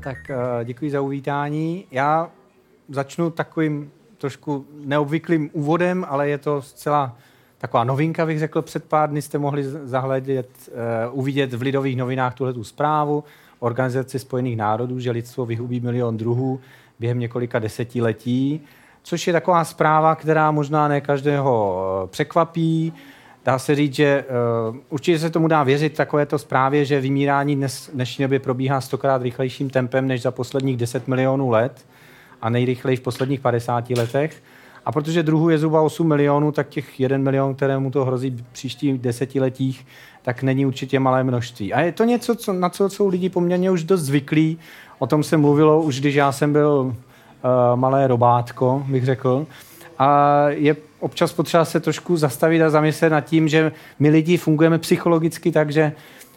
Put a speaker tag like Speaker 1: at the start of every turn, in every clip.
Speaker 1: Tak uh, děkuji za uvítání. Já začnu takovým trošku neobvyklým úvodem, ale je to zcela taková novinka, bych řekl. Před pár dny jste mohli zahledět, uh, uvidět v Lidových novinách tuhle tu zprávu Organizace spojených národů, že lidstvo vyhubí milion druhů během několika desetiletí, což je taková zpráva, která možná ne každého eh, překvapí. Dá se říct, že uh, určitě se tomu dá věřit takovéto zprávě, že vymírání dnes, dnešní době probíhá stokrát rychlejším tempem než za posledních 10 milionů let a nejrychleji v posledních 50 letech. A protože druhů je zhruba 8 milionů, tak těch 1 milion, kterému to hrozí v příštích desetiletích, tak není určitě malé množství. A je to něco, co, na co jsou lidi poměrně už dost zvyklí. O tom se mluvilo už, když já jsem byl uh, malé robátko, bych řekl. A je občas potřeba se trošku zastavit a zamyslet nad tím, že my lidi fungujeme psychologicky tak, že,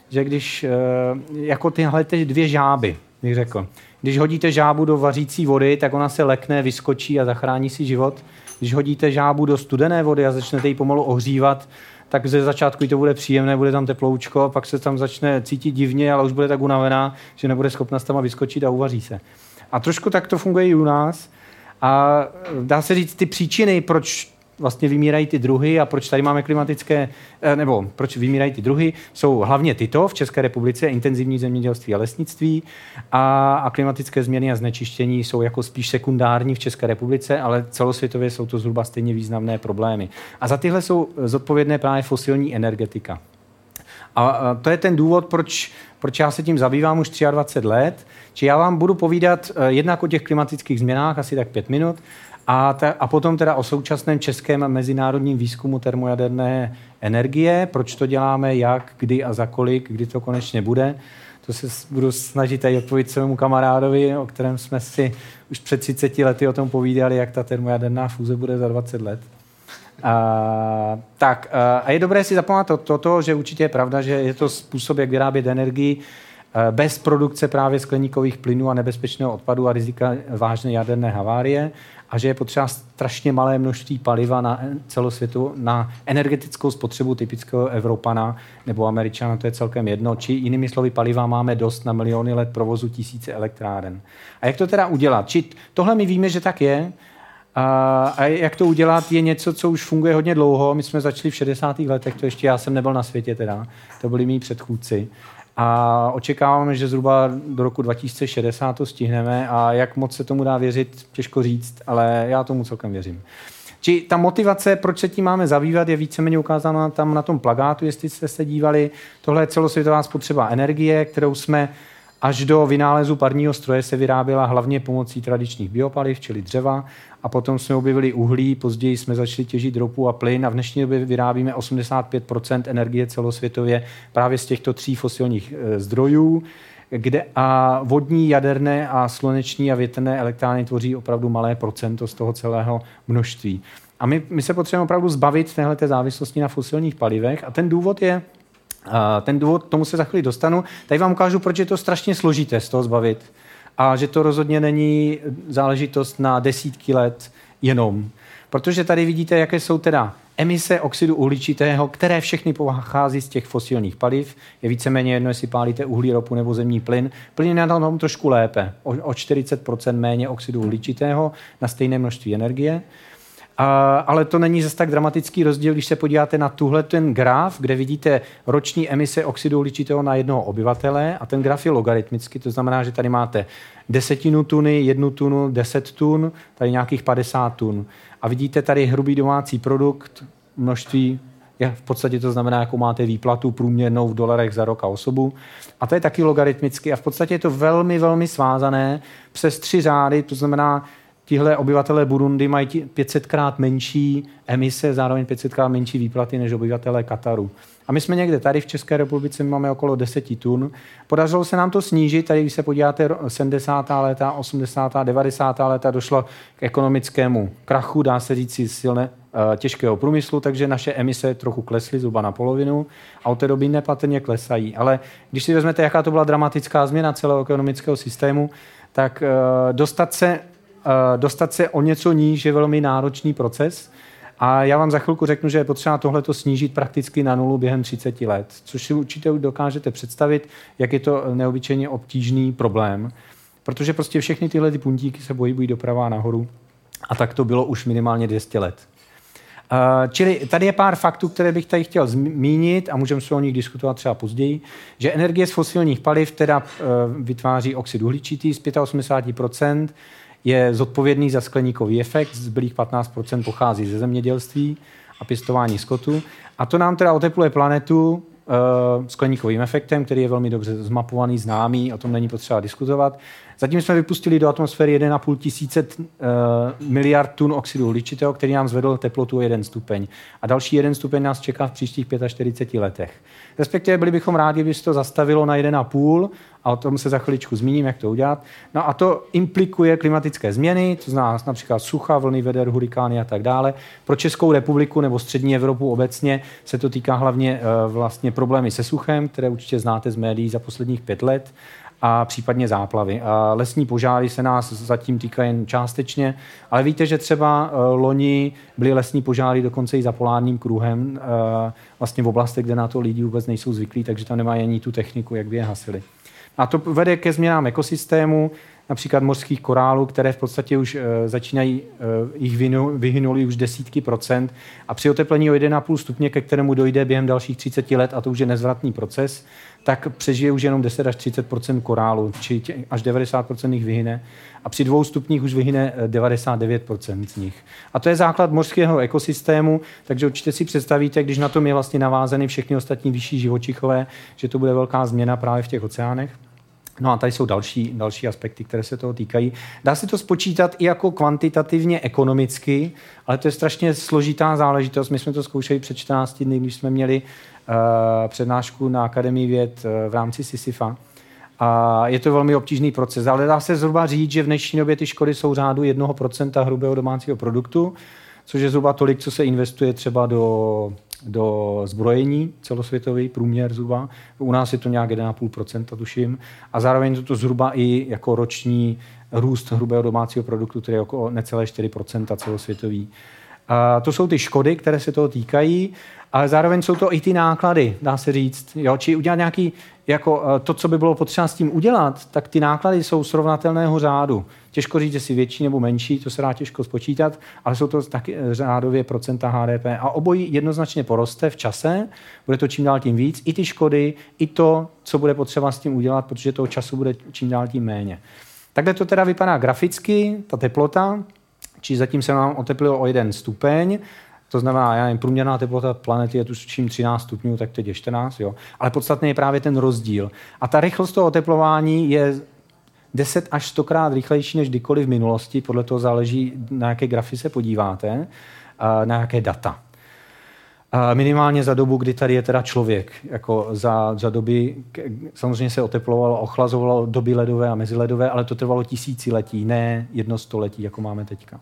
Speaker 1: že když, uh, jako tyhle ty dvě žáby, bych řekl. Když hodíte žábu do vařící vody, tak ona se lekne, vyskočí a zachrání si život. Když hodíte žábu do studené vody a začnete ji pomalu ohřívat, tak ze začátku to bude příjemné, bude tam teploučko, pak se tam začne cítit divně, ale už bude tak unavená, že nebude schopna s tam vyskočit a uvaří se. A trošku tak to funguje i u nás. A dá se říct, ty příčiny, proč vlastně vymírají ty druhy a proč tady máme klimatické, eh, nebo proč vymírají ty druhy, jsou hlavně tyto v České republice, intenzivní zemědělství a lesnictví a, a klimatické změny a znečištění jsou jako spíš sekundární v České republice, ale celosvětově jsou to zhruba stejně významné problémy. A za tyhle jsou zodpovědné právě fosilní energetika. A to je ten důvod, proč, proč já se tím zabývám už 23 let. Či já vám budu povídat eh, jednak o těch klimatických změnách, asi tak pět minut, a, ta, a potom teda o současném českém a mezinárodním výzkumu termojaderné energie, proč to děláme, jak, kdy a za kolik, kdy to konečně bude. To se budu snažit tady odpovědět svému kamarádovi, o kterém jsme si už před 30 lety o tom povídali, jak ta termojaderná fúze bude za 20 let. A, tak, a je dobré si zapamatovat toto, že určitě je pravda, že je to způsob, jak vyrábět energii bez produkce právě skleníkových plynů a nebezpečného odpadu a rizika vážné jaderné havárie a že je potřeba strašně malé množství paliva na celosvětu, na energetickou spotřebu typického Evropana nebo Američana, to je celkem jedno. Či jinými slovy, paliva máme dost na miliony let provozu tisíce elektráren. A jak to teda udělat? Či tohle my víme, že tak je, a, jak to udělat, je něco, co už funguje hodně dlouho. My jsme začali v 60. letech, to ještě já jsem nebyl na světě teda, to byli mý předchůdci. A očekáváme, že zhruba do roku 2060 to stihneme a jak moc se tomu dá věřit, těžko říct, ale já tomu celkem věřím. Či ta motivace, proč se tím máme zabývat, je víceméně ukázána tam na tom plagátu, jestli jste se dívali. Tohle je celosvětová spotřeba energie, kterou jsme Až do vynálezu parního stroje se vyráběla hlavně pomocí tradičních biopaliv, čili dřeva, a potom jsme objevili uhlí, později jsme začali těžit ropu a plyn a v dnešní době vyrábíme 85% energie celosvětově právě z těchto tří fosilních e, zdrojů kde a vodní, jaderné a sluneční a větrné elektrárny tvoří opravdu malé procento z toho celého množství. A my, my se potřebujeme opravdu zbavit téhle závislosti na fosilních palivech a ten důvod je ten důvod, tomu se za chvíli dostanu. Tady vám ukážu, proč je to strašně složité z toho zbavit. A že to rozhodně není záležitost na desítky let jenom. Protože tady vidíte, jaké jsou teda emise oxidu uhličitého, které všechny pochází z těch fosilních paliv. Je víceméně jedno, jestli pálíte uhlí, ropu nebo zemní plyn. Plyn je na tom trošku lépe, o, o 40% méně oxidu uhličitého na stejné množství energie. Ale to není zase tak dramatický rozdíl, když se podíváte na tuhle ten graf, kde vidíte roční emise oxidu uhličitého na jednoho obyvatele a ten graf je logaritmický, to znamená, že tady máte desetinu tuny, jednu tunu, deset tun, tady nějakých 50 tun. A vidíte tady hrubý domácí produkt, množství v podstatě to znamená, jakou máte výplatu průměrnou v dolarech za rok a osobu. A to je taky logaritmicky a v podstatě je to velmi, velmi svázané přes tři řády, to znamená, tihle obyvatelé Burundi mají 500 krát menší emise, zároveň 500 krát menší výplaty než obyvatelé Kataru. A my jsme někde tady v České republice, máme okolo 10 tun. Podařilo se nám to snížit, tady když se podíváte 70. léta, 80. 90. léta došlo k ekonomickému krachu, dá se říct si silné, eh, těžkého průmyslu, takže naše emise trochu klesly zhruba na polovinu a od té doby nepatrně klesají. Ale když si vezmete, jaká to byla dramatická změna celého ekonomického systému, tak eh, dostat se, dostat se o něco níž je velmi náročný proces. A já vám za chvilku řeknu, že je potřeba tohleto snížit prakticky na nulu během 30 let, což si určitě dokážete představit, jak je to neobyčejně obtížný problém. Protože prostě všechny tyhle ty puntíky se pohybují doprava a nahoru. A tak to bylo už minimálně 200 let. Uh, čili tady je pár faktů, které bych tady chtěl zmínit a můžeme se o nich diskutovat třeba později, že energie z fosilních paliv teda uh, vytváří oxid uhličitý z 85%, je zodpovědný za skleníkový efekt, zbylých 15% pochází ze zemědělství a pěstování skotu. A to nám teda otepluje planetu uh, skleníkovým efektem, který je velmi dobře zmapovaný, známý, o tom není potřeba diskutovat. Zatím jsme vypustili do atmosféry 1,5 tisíce uh, miliard tun oxidu uhličitého, který nám zvedl teplotu o jeden stupeň. A další jeden stupeň nás čeká v příštích 45 letech. Respektive byli bychom rádi, kdyby se to zastavilo na 1,5 a o tom se za chviličku zmíním, jak to udělat. No a to implikuje klimatické změny, to znamená například sucha, vlny veder, hurikány a tak dále. Pro Českou republiku nebo střední Evropu obecně se to týká hlavně uh, vlastně problémy se suchem, které určitě znáte z médií za posledních pět let a případně záplavy. A lesní požáry se nás zatím týkají jen částečně, ale víte, že třeba uh, loni byly lesní požáry dokonce i za polárním kruhem, uh, vlastně v oblastech, kde na to lidi vůbec nejsou zvyklí, takže tam nemají ani tu techniku, jak by je hasili. A to vede ke změnám ekosystému, například mořských korálů, které v podstatě už uh, začínají, uh, jich vyhynuli už desítky procent a při oteplení o 1,5 stupně, ke kterému dojde během dalších 30 let, a to už je nezvratný proces, tak přežije už jenom 10 až 30 korálu, či až 90 jich vyhyne. A při dvou stupních už vyhyne 99 eh, z nich. A to je základ mořského ekosystému, takže určitě si představíte, když na tom je vlastně navázaný všechny ostatní vyšší živočichové, že to bude velká změna právě v těch oceánech. No a tady jsou další, další aspekty, které se toho týkají. Dá se to spočítat i jako kvantitativně ekonomicky, ale to je strašně složitá záležitost. My jsme to zkoušeli před 14 dny, když jsme měli uh, přednášku na Akademii věd uh, v rámci Sisyfa. A je to velmi obtížný proces, ale dá se zhruba říct, že v dnešní době ty škody jsou řádu 1% hrubého domácího produktu, což je zhruba tolik, co se investuje třeba do do zbrojení, celosvětový průměr zhruba. U nás je to nějak 1,5%, tuším. A zároveň je to zhruba i jako roční růst hrubého domácího produktu, který je jako necelé 4% celosvětový. A to jsou ty škody, které se toho týkají, ale zároveň jsou to i ty náklady, dá se říct. Jo? Či udělat nějaký, jako eh, to, co by bylo potřeba s tím udělat, tak ty náklady jsou srovnatelného řádu. Těžko říct, jestli větší nebo menší, to se dá těžko spočítat, ale jsou to taky eh, řádově procenta HDP. A obojí jednoznačně poroste v čase, bude to čím dál tím víc, i ty škody, i to, co bude potřeba s tím udělat, protože toho času bude čím dál tím méně. Takhle to teda vypadá graficky, ta teplota, či zatím se nám oteplilo o jeden stupeň, to znamená, já nevím, průměrná teplota planety je tu čím 13 stupňů, tak teď je 14, jo. Ale podstatný je právě ten rozdíl. A ta rychlost toho oteplování je 10 až 100 krát rychlejší než kdykoliv v minulosti, podle toho záleží, na jaké grafy se podíváte, na jaké data. Minimálně za dobu, kdy tady je teda člověk. Jako za, za doby, samozřejmě se oteplovalo, ochlazovalo doby ledové a meziledové, ale to trvalo tisíciletí, ne jedno století, jako máme teďka.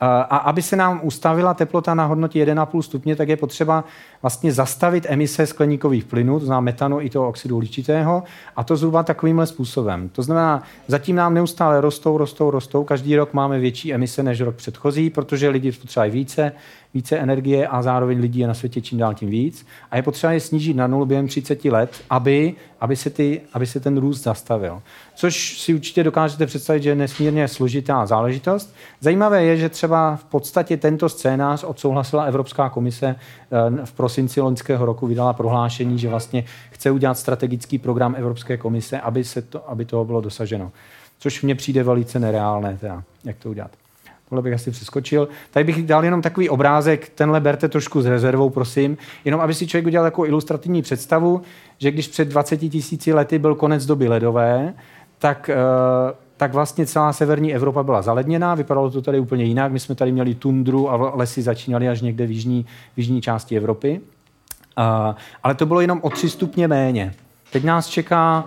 Speaker 1: A aby se nám ustavila teplota na hodnotě 1,5 stupně, tak je potřeba vlastně zastavit emise skleníkových plynů, to znamená metanu i toho oxidu uhličitého, a to zhruba takovýmhle způsobem. To znamená, zatím nám neustále rostou, rostou, rostou, každý rok máme větší emise než rok předchozí, protože lidi spotřebují více, více energie a zároveň lidí je na světě čím dál tím víc. A je potřeba je snížit na nulu během 30 let, aby, aby, se, ty, aby se ten růst zastavil. Což si určitě dokážete představit, že je nesmírně složitá záležitost. Zajímavé je, že třeba v podstatě tento scénář odsouhlasila Evropská komise v prosinci loňského roku, vydala prohlášení, že vlastně chce udělat strategický program Evropské komise, aby, se to, aby toho bylo dosaženo. Což mně přijde velice nereálné, teda, jak to udělat. Tohle bych asi přeskočil. Tady bych dal jenom takový obrázek, tenhle berte trošku s rezervou, prosím, jenom aby si člověk udělal jako ilustrativní představu, že když před 20 tisíci lety byl konec doby ledové, tak, eh, tak vlastně celá severní Evropa byla zaledněná, vypadalo to tady úplně jinak. My jsme tady měli tundru a lesy začínaly až někde v jižní, v jižní části Evropy. Uh, ale to bylo jenom o 3 stupně méně. Teď nás čeká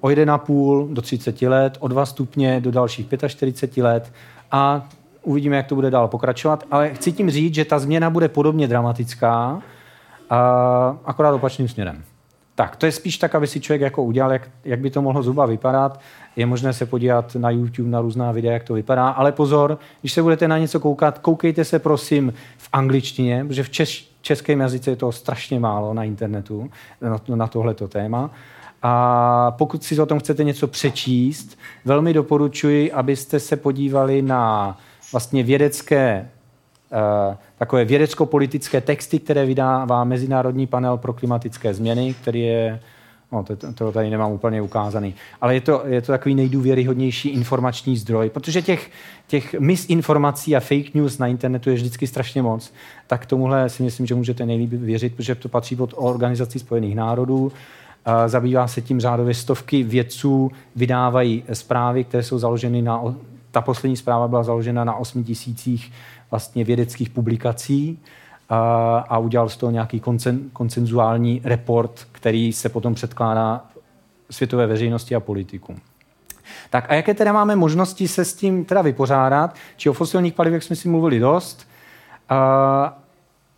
Speaker 1: o 1,5 do 30 let, o 2 stupně do dalších 45 let a uvidíme, jak to bude dál pokračovat, ale chci tím říct, že ta změna bude podobně dramatická, a akorát opačným směrem. Tak, to je spíš tak, aby si člověk jako udělal, jak, jak by to mohlo zhruba vypadat. Je možné se podívat na YouTube na různá videa, jak to vypadá, ale pozor, když se budete na něco koukat, koukejte se prosím v angličtině, protože v češ, českém jazyce je to strašně málo na internetu na, na tohleto téma. A pokud si o tom chcete něco přečíst, velmi doporučuji, abyste se podívali na vlastně vědecké, uh, takové vědecko-politické texty, které vydává Mezinárodní panel pro klimatické změny, který je No, to, to tady nemám úplně ukázaný. Ale je to, je to takový nejdůvěryhodnější informační zdroj, protože těch, těch misinformací a fake news na internetu je vždycky strašně moc. Tak tomuhle si myslím, že můžete nejlíp věřit, protože to patří pod Organizaci spojených národů. Zabývá se tím řádově stovky vědců, vydávají zprávy, které jsou založeny na ta poslední zpráva byla založena na 8 tisících vlastně vědeckých publikací a, a udělal z toho nějaký koncen, koncenzuální report, který se potom předkládá světové veřejnosti a politikům. Tak a jaké teda máme možnosti se s tím teda vypořádat? Či o fosilních palivech jsme si mluvili dost. A,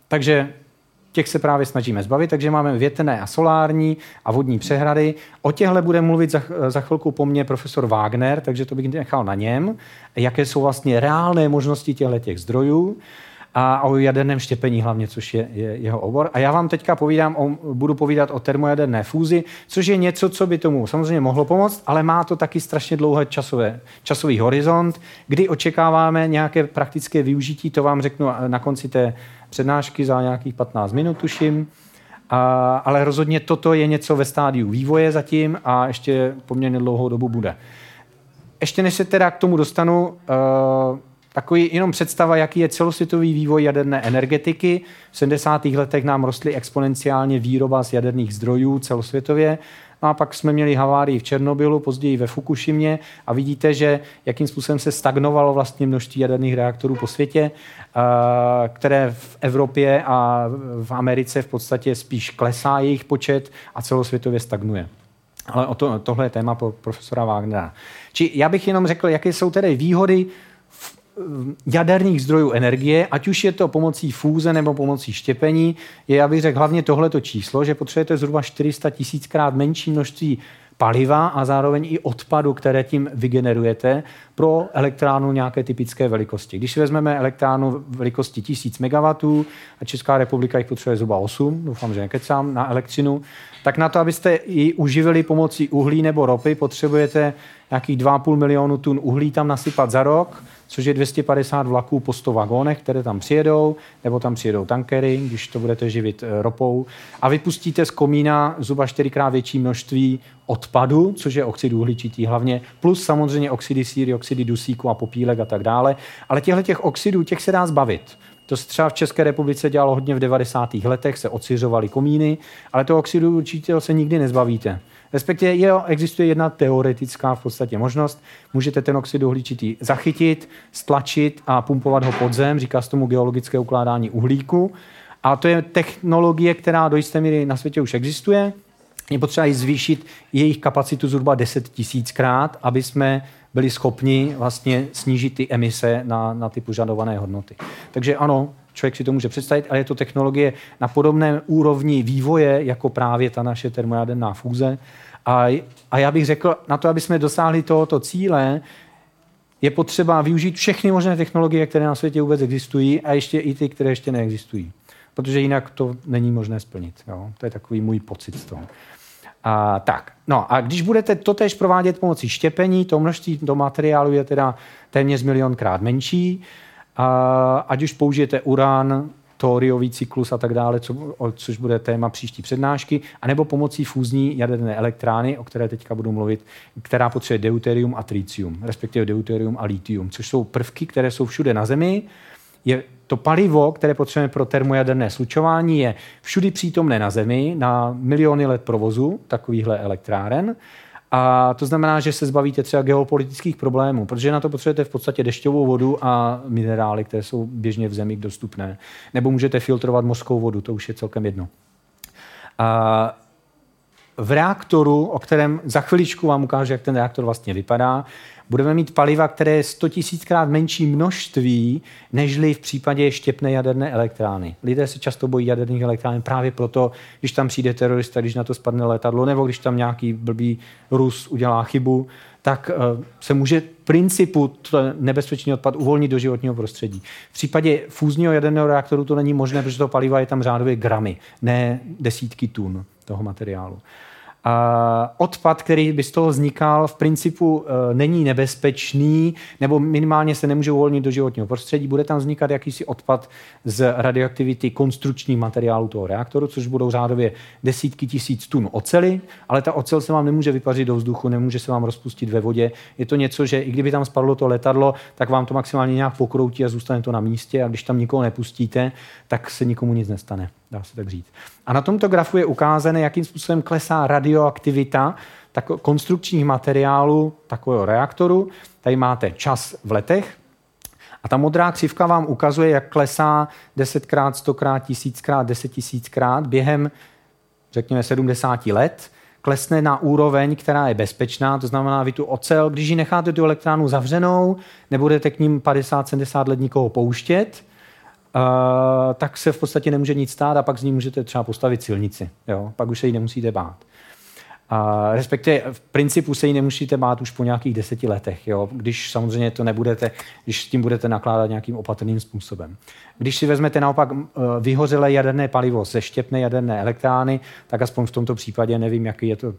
Speaker 1: takže těch se právě snažíme zbavit, takže máme větrné a solární a vodní přehrady. O těchhle bude mluvit za, za chvilku po mně profesor Wagner, takže to bych nechal na něm, jaké jsou vlastně reálné možnosti těchto těch zdrojů a o jaderném štěpení hlavně, což je, je jeho obor. A já vám teďka povídám o, budu povídat o termojaderné fúzi, což je něco, co by tomu samozřejmě mohlo pomoct, ale má to taky strašně dlouhé časové, časový horizont, kdy očekáváme nějaké praktické využití, to vám řeknu na konci té přednášky za nějakých 15 minut, tuším. A, ale rozhodně toto je něco ve stádiu vývoje zatím a ještě poměrně dlouhou dobu bude. Ještě než se teda k tomu dostanu, uh, takový jenom představa, jaký je celosvětový vývoj jaderné energetiky. V 70. letech nám rostly exponenciálně výroba z jaderných zdrojů celosvětově. No a pak jsme měli havárii v Černobylu, později ve Fukushimě a vidíte, že jakým způsobem se stagnovalo vlastně množství jaderných reaktorů po světě, které v Evropě a v Americe v podstatě spíš klesá jejich počet a celosvětově stagnuje. Ale o to, tohle je téma pro profesora Wagnera. Či já bych jenom řekl, jaké jsou tedy výhody jaderných zdrojů energie, ať už je to pomocí fúze nebo pomocí štěpení, je, já bych řekl, hlavně tohleto číslo, že potřebujete zhruba 400 tisíckrát menší množství paliva a zároveň i odpadu, které tím vygenerujete pro elektrárnu nějaké typické velikosti. Když vezmeme elektrárnu velikosti 1000 MW a Česká republika jich potřebuje zhruba 8, doufám, že nekecám, na elektřinu, tak na to, abyste ji uživili pomocí uhlí nebo ropy, potřebujete nějakých 2,5 milionu tun uhlí tam nasypat za rok, což je 250 vlaků po 100 vagónech, které tam přijedou, nebo tam přijedou tankery, když to budete živit eh, ropou. A vypustíte z komína zhruba čtyřikrát větší množství odpadu, což je oxid uhličitý hlavně, plus samozřejmě oxidy síry, oxidy dusíku a popílek a tak dále. Ale těchto těch oxidů, těch se dá zbavit. To se třeba v České republice dělalo hodně v 90. letech, se ociřovaly komíny, ale toho oxidu určitě se nikdy nezbavíte. Respektive je, existuje jedna teoretická v podstatě možnost. Můžete ten oxid uhličitý zachytit, stlačit a pumpovat ho pod zem, říká se tomu geologické ukládání uhlíku. A to je technologie, která do jisté míry na světě už existuje. Je potřeba i zvýšit jejich kapacitu zhruba 10 tisíckrát, aby jsme byli schopni vlastně snížit ty emise na, na ty požadované hodnoty. Takže ano, člověk si to může představit, ale je to technologie na podobném úrovni vývoje, jako právě ta naše termojaderná fúze. A, a já bych řekl, na to, aby jsme dosáhli tohoto cíle, je potřeba využít všechny možné technologie, které na světě vůbec existují a ještě i ty, které ještě neexistují. Protože jinak to není možné splnit. Jo? To je takový můj pocit z toho. A, tak, no a když budete to tež provádět pomocí štěpení, to množství do materiálu je teda téměř milionkrát menší. A ať už použijete uran, tóriový cyklus a tak dále, co, což bude téma příští přednášky, anebo pomocí fúzní jaderné elektrárny, o které teďka budu mluvit, která potřebuje deuterium a tritium, respektive deuterium a litium, což jsou prvky, které jsou všude na Zemi. Je to palivo, které potřebujeme pro termojaderné slučování, je všudy přítomné na Zemi, na miliony let provozu takovýchhle elektráren. A to znamená, že se zbavíte třeba geopolitických problémů, protože na to potřebujete v podstatě dešťovou vodu a minerály, které jsou běžně v zemi dostupné. Nebo můžete filtrovat mořskou vodu, to už je celkem jedno. A v reaktoru, o kterém za chviličku vám ukážu, jak ten reaktor vlastně vypadá, budeme mít paliva, které je 100 tisíckrát menší množství, nežli v případě štěpné jaderné elektrárny. Lidé se často bojí jaderných elektráren právě proto, když tam přijde terorista, když na to spadne letadlo, nebo když tam nějaký blbý Rus udělá chybu, tak uh, se může principu nebezpečný odpad uvolnit do životního prostředí. V případě fúzního jaderného reaktoru to není možné, protože to paliva je tam řádově gramy, ne desítky tun toho materiálu. Odpad, který by z toho vznikal, v principu e, není nebezpečný, nebo minimálně se nemůže uvolnit do životního prostředí. Bude tam vznikat jakýsi odpad z radioaktivity konstrukčních materiálů toho reaktoru, což budou řádově desítky tisíc tun ocely, ale ta ocel se vám nemůže vypařit do vzduchu, nemůže se vám rozpustit ve vodě. Je to něco, že i kdyby tam spadlo to letadlo, tak vám to maximálně nějak pokroutí a zůstane to na místě a když tam nikoho nepustíte, tak se nikomu nic nestane dá se tak říct. A na tomto grafu je ukázané, jakým způsobem klesá radioaktivita tak konstrukčních materiálů takového reaktoru. Tady máte čas v letech, a ta modrá křivka vám ukazuje, jak klesá 10krát, 100krát, 1000krát, 10 tisíckrát během, řekněme, 70 let. Klesne na úroveň, která je bezpečná, to znamená, vy tu ocel, když ji necháte tu elektránu zavřenou, nebudete k ním 50-70 let nikoho pouštět, tak se v podstatě nemůže nic stát a pak z ní můžete třeba postavit silnici. Jo? Pak už se jí nemusíte bát. A respektive v principu se jí nemusíte bát už po nějakých deseti letech, jo? když samozřejmě to nebudete, když s tím budete nakládat nějakým opatrným způsobem. Když si vezmete naopak vyhořelé jaderné palivo ze štěpné jaderné elektrárny, tak aspoň v tomto případě, nevím, jaký je to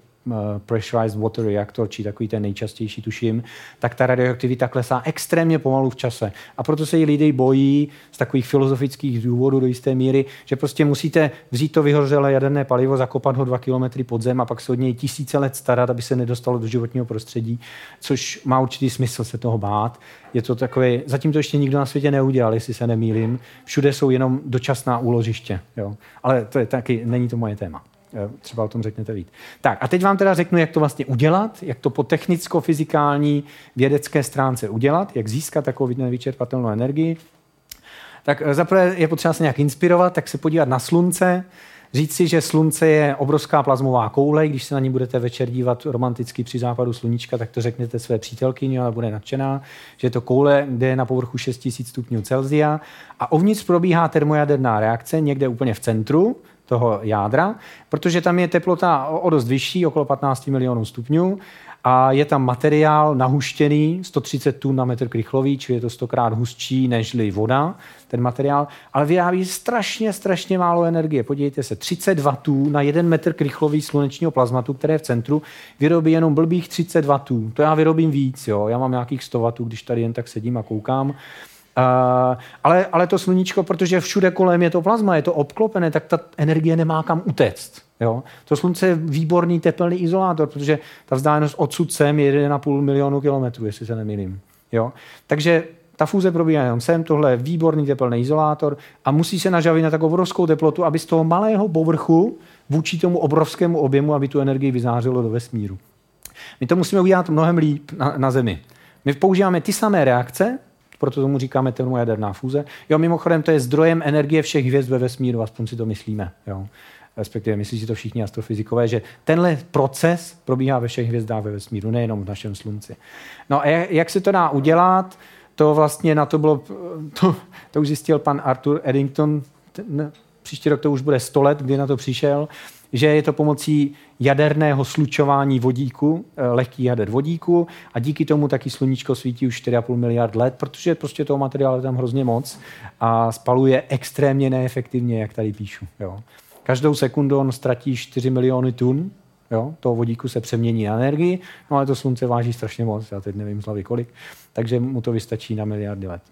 Speaker 1: pressurized water reactor, či takový ten nejčastější, tuším, tak ta radioaktivita klesá extrémně pomalu v čase. A proto se jí lidé bojí z takových filozofických důvodů do jisté míry, že prostě musíte vzít to vyhořelé jaderné palivo, zakopat ho dva kilometry pod zem a pak se od něj tisíce let starat, aby se nedostalo do životního prostředí, což má určitý smysl se toho bát. Je to takové, zatím to ještě nikdo na světě neudělal, jestli se nemýlím. Všude jsou jenom dočasná úložiště. Jo. Ale to je taky, není to moje téma. Eh, třeba o tom řeknete víc. Tak a teď vám teda řeknu, jak to vlastně udělat, jak to po technicko-fyzikální vědecké stránce udělat, jak získat takovou nevyčerpatelnou energii. Tak eh, zaprvé je potřeba se nějak inspirovat, tak se podívat na slunce, říct si, že slunce je obrovská plazmová koule, když se na ní budete večer dívat romanticky při západu sluníčka, tak to řeknete své přítelkyni, ale bude nadšená, že je to koule, kde je na povrchu 6000 stupňů Celsia a uvnitř probíhá termojaderná reakce někde úplně v centru, toho jádra, protože tam je teplota o dost vyšší, okolo 15 milionů stupňů, a je tam materiál nahuštěný, 130 tun na metr krychlový, čili je to stokrát hustší než voda, ten materiál, ale vyrábí strašně, strašně málo energie. Podívejte se, 30 W na 1 metr krychlový slunečního plazmatu, které je v centru, vyrobí jenom blbých 30 W. To já vyrobím víc, jo. já mám nějakých 100 W, když tady jen tak sedím a koukám. Uh, ale, ale to sluníčko, protože všude kolem je to plazma, je to obklopené, tak ta energie nemá kam utéct. Jo? To slunce je výborný tepelný izolátor, protože ta vzdálenost odsud sem je 1,5 milionu kilometrů, jestli se nemýlím. Jo? Takže ta fúze probíhá jenom sem, tohle je výborný tepelný izolátor a musí se nažavit na takovou obrovskou teplotu, aby z toho malého povrchu vůči tomu obrovskému objemu, aby tu energii vyzářilo do vesmíru. My to musíme udělat mnohem líp na, na Zemi. My používáme ty samé reakce, proto tomu říkáme termojaderná fúze. Jo, mimochodem, to je zdrojem energie všech hvězd ve vesmíru, aspoň si to myslíme. Jo. Respektive myslí si to všichni astrofyzikové, že tenhle proces probíhá ve všech hvězdách ve vesmíru, nejenom v našem slunci. No a jak se to dá udělat? To vlastně na to bylo, to, to už zjistil pan Arthur Eddington, ten, příští rok to už bude 100 let, kdy na to přišel, že je to pomocí jaderného slučování vodíku, eh, lehký jader vodíku a díky tomu taky sluníčko svítí už 4,5 miliard let, protože prostě toho materiálu je tam hrozně moc a spaluje extrémně neefektivně, jak tady píšu. Jo. Každou sekundu on ztratí 4 miliony tun Jo? Toho vodíku se přemění na energii, no ale to slunce váží strašně moc, já teď nevím z hlavy kolik, takže mu to vystačí na miliardy let.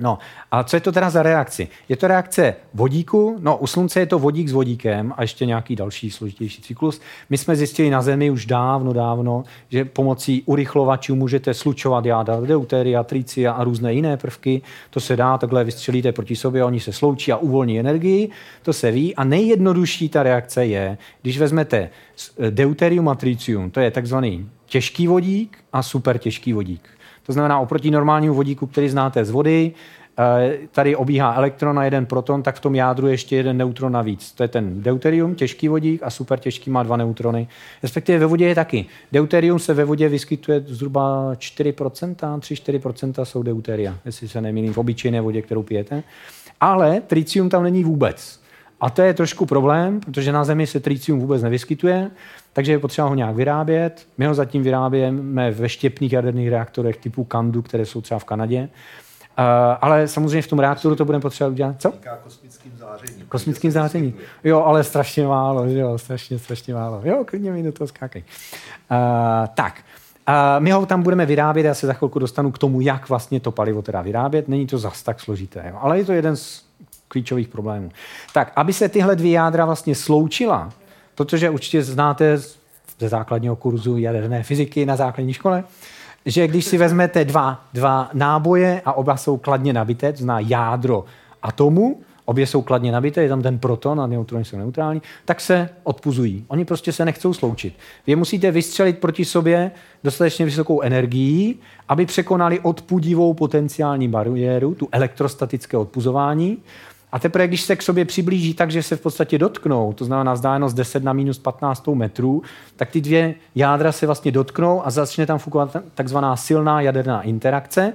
Speaker 1: No a co je to teda za reakci? Je to reakce vodíku, no u slunce je to vodík s vodíkem a ještě nějaký další složitější cyklus. My jsme zjistili na Zemi už dávno, dávno, že pomocí urychlovačů můžete slučovat jádra deuteria, tricia a různé jiné prvky. To se dá, takhle vystřelíte proti sobě, oni se sloučí a uvolní energii, to se ví. A nejjednodušší ta reakce je, když vezmete deuterium a tricium, to je takzvaný těžký vodík a super těžký vodík. To znamená, oproti normálnímu vodíku, který znáte z vody, eh, tady obíhá elektron a jeden proton, tak v tom jádru je ještě jeden neutron navíc. To je ten deuterium, těžký vodík a super těžký má dva neutrony. Respektive ve vodě je taky. Deuterium se ve vodě vyskytuje zhruba 4%, 3-4% jsou deuteria, jestli se nemýlím, v obyčejné vodě, kterou pijete. Ale tricium tam není vůbec. A to je trošku problém, protože na Zemi se tricium vůbec nevyskytuje, takže je potřeba ho nějak vyrábět. My ho zatím vyrábějeme ve štěpných jaderných reaktorech typu Kandu, které jsou třeba v Kanadě. Uh, ale samozřejmě v tom reaktoru to budeme potřebovat udělat. Co?
Speaker 2: kosmickým zářením.
Speaker 1: Kosmickým zářením. Jo, ale strašně málo, že jo, strašně, strašně málo. Jo, klidně mi do toho skákej. Uh, tak, uh, my ho tam budeme vyrábět, já se za chvilku dostanu k tomu, jak vlastně to palivo teda vyrábět. Není to zas tak složité, jo. ale je to jeden z klíčových problémů. Tak, aby se tyhle dvě jádra vlastně sloučila, protože určitě znáte ze základního kurzu jaderné fyziky na základní škole, že když si vezmete dva, dva náboje a oba jsou kladně nabité, to znamená jádro atomu, obě jsou kladně nabité, je tam ten proton a neutrony jsou neutrální, tak se odpuzují. Oni prostě se nechcou sloučit. Vy musíte vystřelit proti sobě dostatečně vysokou energií, aby překonali odpudivou potenciální bariéru, tu elektrostatické odpuzování, a teprve, když se k sobě přiblíží tak, že se v podstatě dotknou, to znamená vzdálenost 10 na minus 15 metrů, tak ty dvě jádra se vlastně dotknou a začne tam fungovat takzvaná silná jaderná interakce,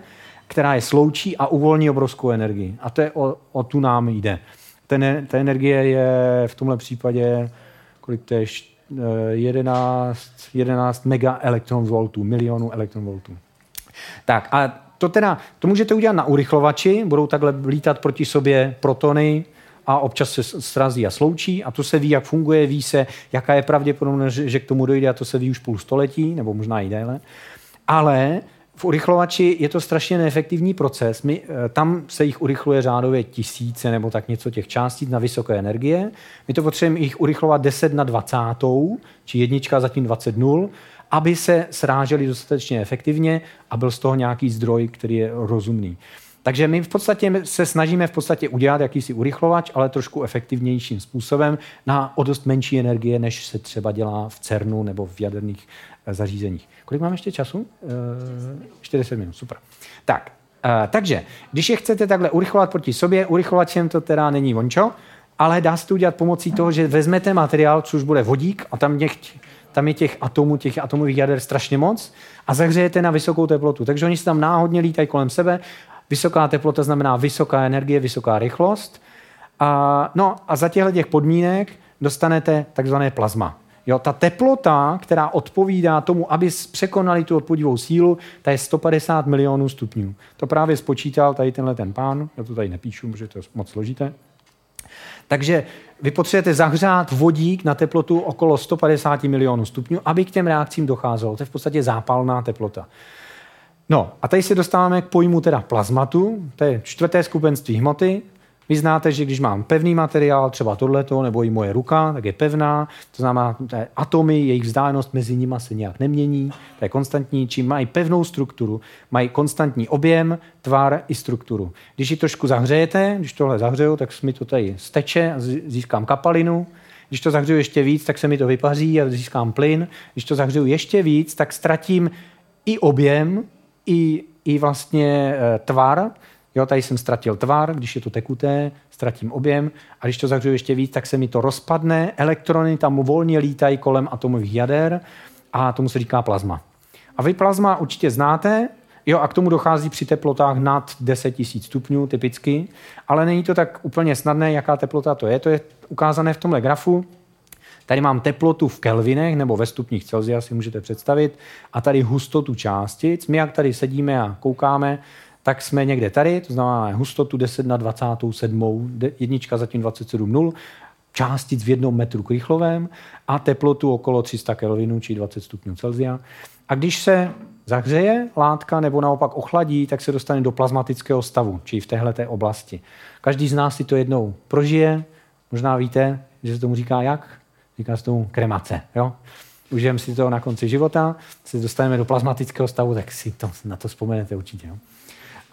Speaker 1: která je sloučí a uvolní obrovskou energii. A to je o, o tu nám jde. Ten, ta energie je v tomhle případě, kolik to je, 11, 11 mega elektronvoltů, milionů elektronvoltů. Tak a to teda, to můžete udělat na urychlovači, budou takhle lítat proti sobě protony a občas se srazí a sloučí a to se ví, jak funguje, ví se, jaká je pravděpodobnost, že k tomu dojde a to se ví už půl století, nebo možná i déle. Ale v urychlovači je to strašně neefektivní proces. My, eh, tam se jich urychluje řádově tisíce nebo tak něco těch částic na vysoké energie. My to potřebujeme jich urychlovat 10 na 20, či jednička zatím 20 nul aby se sráželi dostatečně efektivně a byl z toho nějaký zdroj, který je rozumný. Takže my v podstatě se snažíme v podstatě udělat jakýsi urychlovač, ale trošku efektivnějším způsobem na o dost menší energie, než se třeba dělá v CERNu nebo v jaderných eh, zařízeních. Kolik máme ještě času? E, 40 minut, super. Tak, e, takže, když je chcete takhle urychlovat proti sobě, urychlovačem to teda není vončo, ale dá se to udělat pomocí toho, že vezmete materiál, což bude vodík a tam něch, tam je těch atomů, těch atomových jader strašně moc a zahřejete na vysokou teplotu. Takže oni se tam náhodně lítají kolem sebe. Vysoká teplota znamená vysoká energie, vysoká rychlost. A, no a za těchto těch podmínek dostanete takzvané plazma. Jo, ta teplota, která odpovídá tomu, aby překonali tu odpodivou sílu, ta je 150 milionů stupňů. To právě spočítal tady tenhle ten pán, já to tady nepíšu, protože to je moc složité. Takže vy potřebujete zahřát vodík na teplotu okolo 150 milionů stupňů, aby k těm reakcím docházelo. To je v podstatě zápalná teplota. No a tady se dostáváme k pojmu teda plazmatu, to je čtvrté skupenství hmoty, vy znáte, že když mám pevný materiál, třeba tohleto, nebo i moje ruka, tak je pevná, to znamená, že atomy, jejich vzdálenost mezi nimi se nějak nemění, to je konstantní, čím mají pevnou strukturu, mají konstantní objem, tvar i strukturu. Když ji trošku zahřejete, když tohle zahřeju, tak mi to tady steče a získám kapalinu, když to zahřeju ještě víc, tak se mi to vypaří a získám plyn. Když to zahřeju ještě víc, tak ztratím i objem, i, i vlastně e, tvar, Jo, tady jsem ztratil tvar, když je to tekuté, ztratím objem a když to zahřeju ještě víc, tak se mi to rozpadne, elektrony tam volně lítají kolem atomových jader a tomu se říká plazma. A vy plazma určitě znáte, jo, a k tomu dochází při teplotách nad 10 000 stupňů typicky, ale není to tak úplně snadné, jaká teplota to je. To je ukázané v tomhle grafu. Tady mám teplotu v kelvinech nebo ve stupních Celsia, si můžete představit, a tady hustotu částic. My, jak tady sedíme a koukáme, tak jsme někde tady, to znamená hustotu 10 na 27, jednička zatím 27 nul, částic v jednom metru krychlovém a teplotu okolo 300 Kelvinů, či 20 stupňů Celsia. A když se zahřeje látka nebo naopak ochladí, tak se dostane do plazmatického stavu, čili v téhle oblasti. Každý z nás si to jednou prožije, možná víte, že se tomu říká jak? Říká se tomu kremace. Jo? Užijeme si to na konci života, se dostaneme do plazmatického stavu, tak si to, na to vzpomenete určitě. Jo?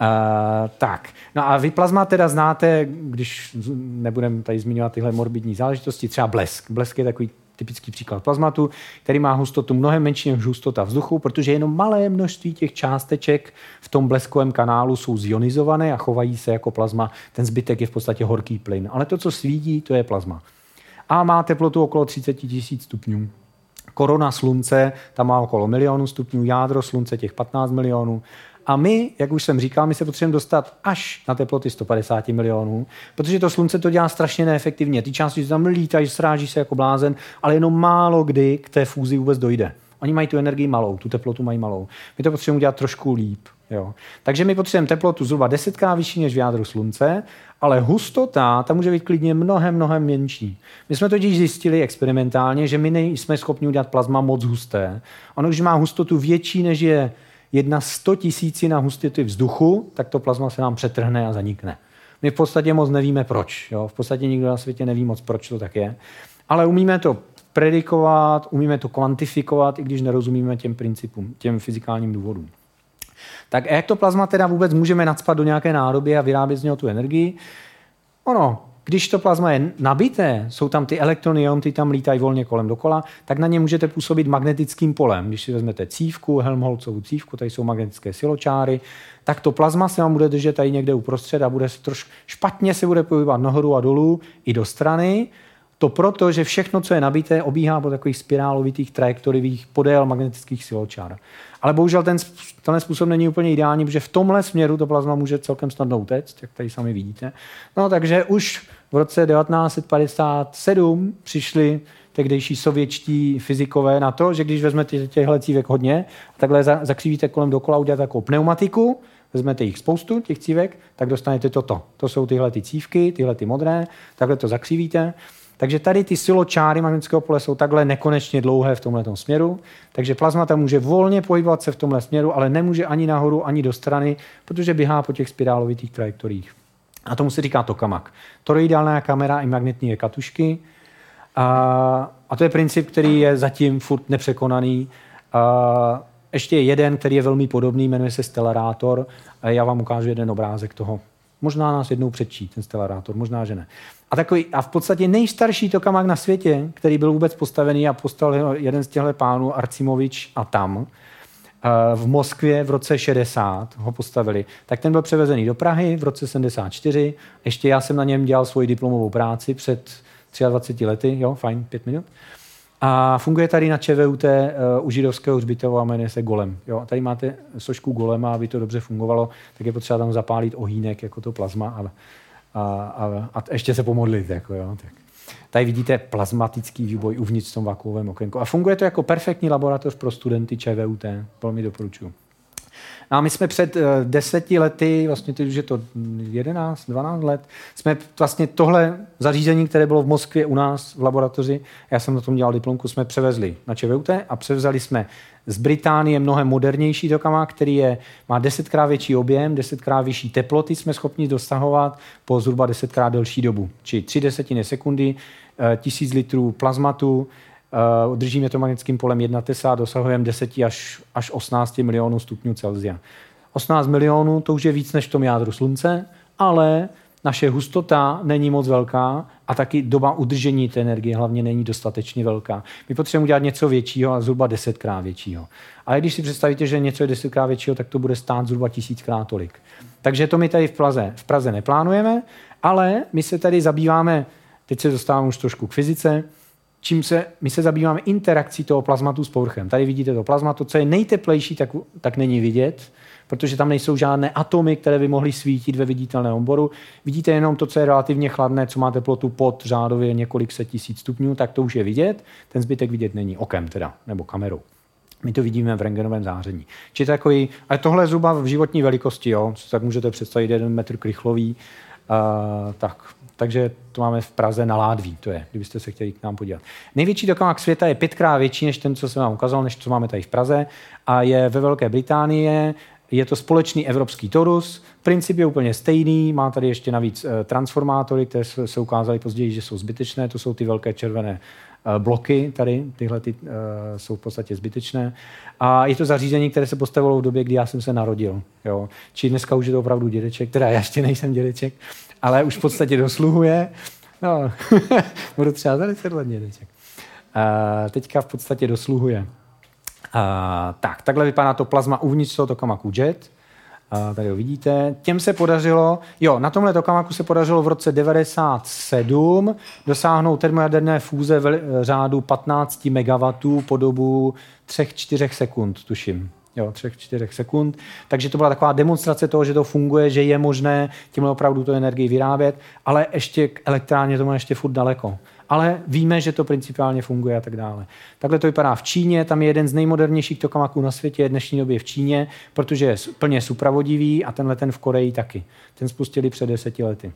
Speaker 1: Uh, tak, no a vy plazma teda znáte, když nebudeme tady zmiňovat tyhle morbidní záležitosti, třeba blesk. Blesk je takový typický příklad plazmatu, který má hustotu mnohem menší než hustota vzduchu, protože jenom malé množství těch částeček v tom bleskovém kanálu jsou zionizované a chovají se jako plazma. Ten zbytek je v podstatě horký plyn. Ale to, co svítí, to je plazma. A má teplotu okolo 30 tisíc stupňů. Korona slunce, tam má okolo milionu stupňů, jádro slunce těch 15 milionů a my, jak už jsem říkal, my se potřebujeme dostat až na teploty 150 milionů, protože to slunce to dělá strašně neefektivně. Ty části tam lítají, sráží se jako blázen, ale jenom málo kdy k té fúzi vůbec dojde. Oni mají tu energii malou, tu teplotu mají malou. My to potřebujeme udělat trošku líp. Jo. Takže my potřebujeme teplotu zhruba desetkrát vyšší než v jádru slunce, ale hustota tam může být klidně mnohem, mnohem menší. My jsme totiž zjistili experimentálně, že my nejsme schopni udělat plazma moc husté. Ono, když má hustotu větší než je jedna 100 tisícina hustity vzduchu, tak to plazma se nám přetrhne a zanikne. My v podstatě moc nevíme proč. Jo? V podstatě nikdo na světě neví moc, proč to tak je. Ale umíme to predikovat, umíme to kvantifikovat, i když nerozumíme těm principům, těm fyzikálním důvodům. Tak jak to plazma teda vůbec můžeme nadspat do nějaké nádoby a vyrábět z něho tu energii? Ono, když to plazma je nabité, jsou tam ty elektrony, ty tam lítají volně kolem dokola, tak na ně můžete působit magnetickým polem. Když si vezmete cívku, Helmholtzovu cívku, tady jsou magnetické siločáry, tak to plazma se vám bude držet tady někde uprostřed a bude se troš, špatně se bude pohybovat nahoru a dolů i do strany. To proto, že všechno, co je nabité, obíhá po takových spirálovitých trajektoriových podél magnetických siločár. Ale bohužel ten, tenhle způsob není úplně ideální, protože v tomhle směru to plazma může celkem snadno utéct, jak tady sami vidíte. No takže už v roce 1957 přišli tehdejší sovětští fyzikové na to, že když vezmete těchhle cívek hodně, takhle zakřívíte kolem dokola, udělat takovou pneumatiku, vezmete jich spoustu, těch cívek, tak dostanete toto. To jsou tyhle ty cívky, tyhle ty modré, takhle to zakřívíte takže tady ty siločáry magnetického pole jsou takhle nekonečně dlouhé v tomhle směru, takže plazma tam může volně pohybovat se v tomhle směru, ale nemůže ani nahoru, ani do strany, protože běhá po těch spirálovitých trajektoriích. A tomu se říká tokamak. Toroidální kamera i magnetní katušky. A, a to je princip, který je zatím furt nepřekonaný. A, ještě jeden, který je velmi podobný, jmenuje se Stellarator. A já vám ukážu jeden obrázek toho. Možná nás jednou předčí ten Stellarator, možná, že ne. A, takový, a v podstatě nejstarší tokamak na světě, který byl vůbec postavený a postavil jeden z těchto pánů, Arcimovič a tam, eh, v Moskvě v roce 60 ho postavili, tak ten byl převezený do Prahy v roce 74. Ještě já jsem na něm dělal svoji diplomovou práci před 23 lety, jo, fajn, pět minut. A funguje tady na ČVUT uh, u židovského hřbitova a jmenuje se Golem. Jo, tady máte sošku Golema, aby to dobře fungovalo, tak je potřeba tam zapálit ohýnek jako to plazma a a, a, a ještě se pomodlit. Jako jo, tak. Tady vidíte plazmatický výboj uvnitř v tom vakuovém okénku. A funguje to jako perfektní laboratoř pro studenty ČVUT. Velmi doporučuji. No a my jsme před uh, deseti lety, vlastně teď už je to 11, 12 let, jsme vlastně tohle zařízení, které bylo v Moskvě u nás v laboratoři, já jsem na tom dělal diplomku, jsme převezli na ČVUT a převzali jsme z Británie mnohem modernější tokama, který je, má desetkrát větší objem, desetkrát vyšší teploty jsme schopni dosahovat po zhruba desetkrát delší dobu. Či tři desetiny sekundy, eh, tisíc litrů plazmatu, Uh, držíme to magnetickým polem 1 tesa a dosahujeme 10 až, až 18 milionů stupňů Celsia. 18 milionů to už je víc než v tom jádru slunce, ale naše hustota není moc velká a taky doba udržení té energie hlavně není dostatečně velká. My potřebujeme udělat něco většího a zhruba desetkrát většího. Ale když si představíte, že něco je desetkrát většího, tak to bude stát zhruba tisíckrát tolik. Takže to my tady v Praze, v Praze neplánujeme, ale my se tady zabýváme, teď se dostávám už trošku k fyzice, čím se, my se zabýváme interakcí toho plazmatu s povrchem. Tady vidíte to plazma, to, co je nejteplejší, tak, tak není vidět, protože tam nejsou žádné atomy, které by mohly svítit ve viditelném oboru. Vidíte jenom to, co je relativně chladné, co má teplotu pod řádově několik set tisíc stupňů, tak to už je vidět. Ten zbytek vidět není okem teda, nebo kamerou. My to vidíme v rengenovém záření. Či takový, ale tohle je zhruba v životní velikosti, jo? tak můžete představit jeden metr krychlový, tak, takže to máme v Praze na Ládví, to je, kdybyste se chtěli k nám podívat. Největší tokamak světa je pětkrát větší než ten, co jsem vám ukázal, než co máme tady v Praze a je ve Velké Británii, je to společný evropský torus, princip je úplně stejný, má tady ještě navíc eh, transformátory, které se ukázaly později, že jsou zbytečné, to jsou ty velké červené eh, bloky tady, tyhle ty, uh, jsou v podstatě zbytečné. A je to zařízení, které se postavilo v době, kdy já jsem se narodil. Jo. Či dneska už je to opravdu dědeček, teda já ještě nejsem dědeček, ale už v podstatě dosluhuje. No, budu třeba za 10 let dědeček. Uh, teďka v podstatě dosluhuje. Uh, tak, takhle vypadá to plazma uvnitř toho tokamaku Jet. Uh, tady ho vidíte. Těm se podařilo, jo, na tomhle tokamaku se podařilo v roce 97 dosáhnout termojaderné fúze v řádu 15 MW po dobu 3-4 sekund, tuším jo, třech, čtyřech sekund. Takže to byla taková demonstrace toho, že to funguje, že je možné tímhle opravdu tu energii vyrábět, ale ještě k elektrárně to má ještě furt daleko. Ale víme, že to principiálně funguje a tak dále. Takhle to vypadá v Číně, tam je jeden z nejmodernějších tokamaků na světě, dnešní době v Číně, protože je plně supravodivý a tenhle ten v Koreji taky. Ten spustili před deseti lety.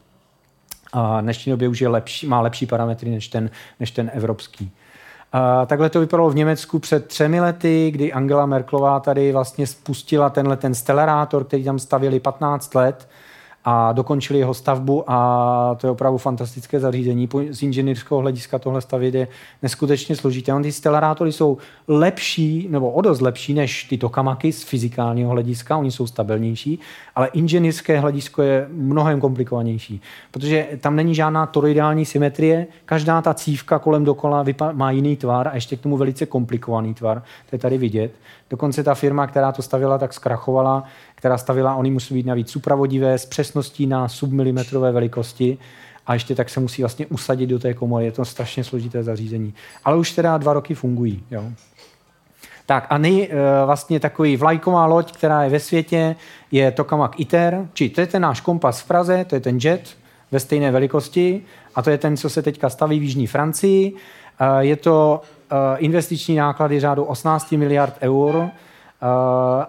Speaker 1: A dnešní době už je lepší, má lepší parametry než ten, než ten evropský. A takhle to vypadalo v Německu před třemi lety, kdy Angela Merklová tady vlastně spustila tenhle ten stelerátor, který tam stavili 15 let a dokončili jeho stavbu a to je opravdu fantastické zařízení. Z inženýrského hlediska tohle stavět je neskutečně složité. On ty stelarátory jsou lepší, nebo o dost lepší než ty tokamaky z fyzikálního hlediska, oni jsou stabilnější, ale inženýrské hledisko je mnohem komplikovanější, protože tam není žádná toroidální symetrie, každá ta cívka kolem dokola má jiný tvar a ještě k tomu velice komplikovaný tvar, to je tady vidět. Dokonce ta firma, která to stavila, tak zkrachovala, která stavila, oni musí být navíc supravodivé s přesností na submilimetrové velikosti a ještě tak se musí vlastně usadit do té komory. Je to strašně složité zařízení. Ale už teda dva roky fungují. Jo. Tak a nej, e, vlastně takový vlajková loď, která je ve světě, je Tokamak ITER, či to je ten náš kompas v Praze, to je ten jet ve stejné velikosti a to je ten, co se teďka staví v Jižní Francii. E, je to e, investiční náklady řádu 18 miliard eur, Eh,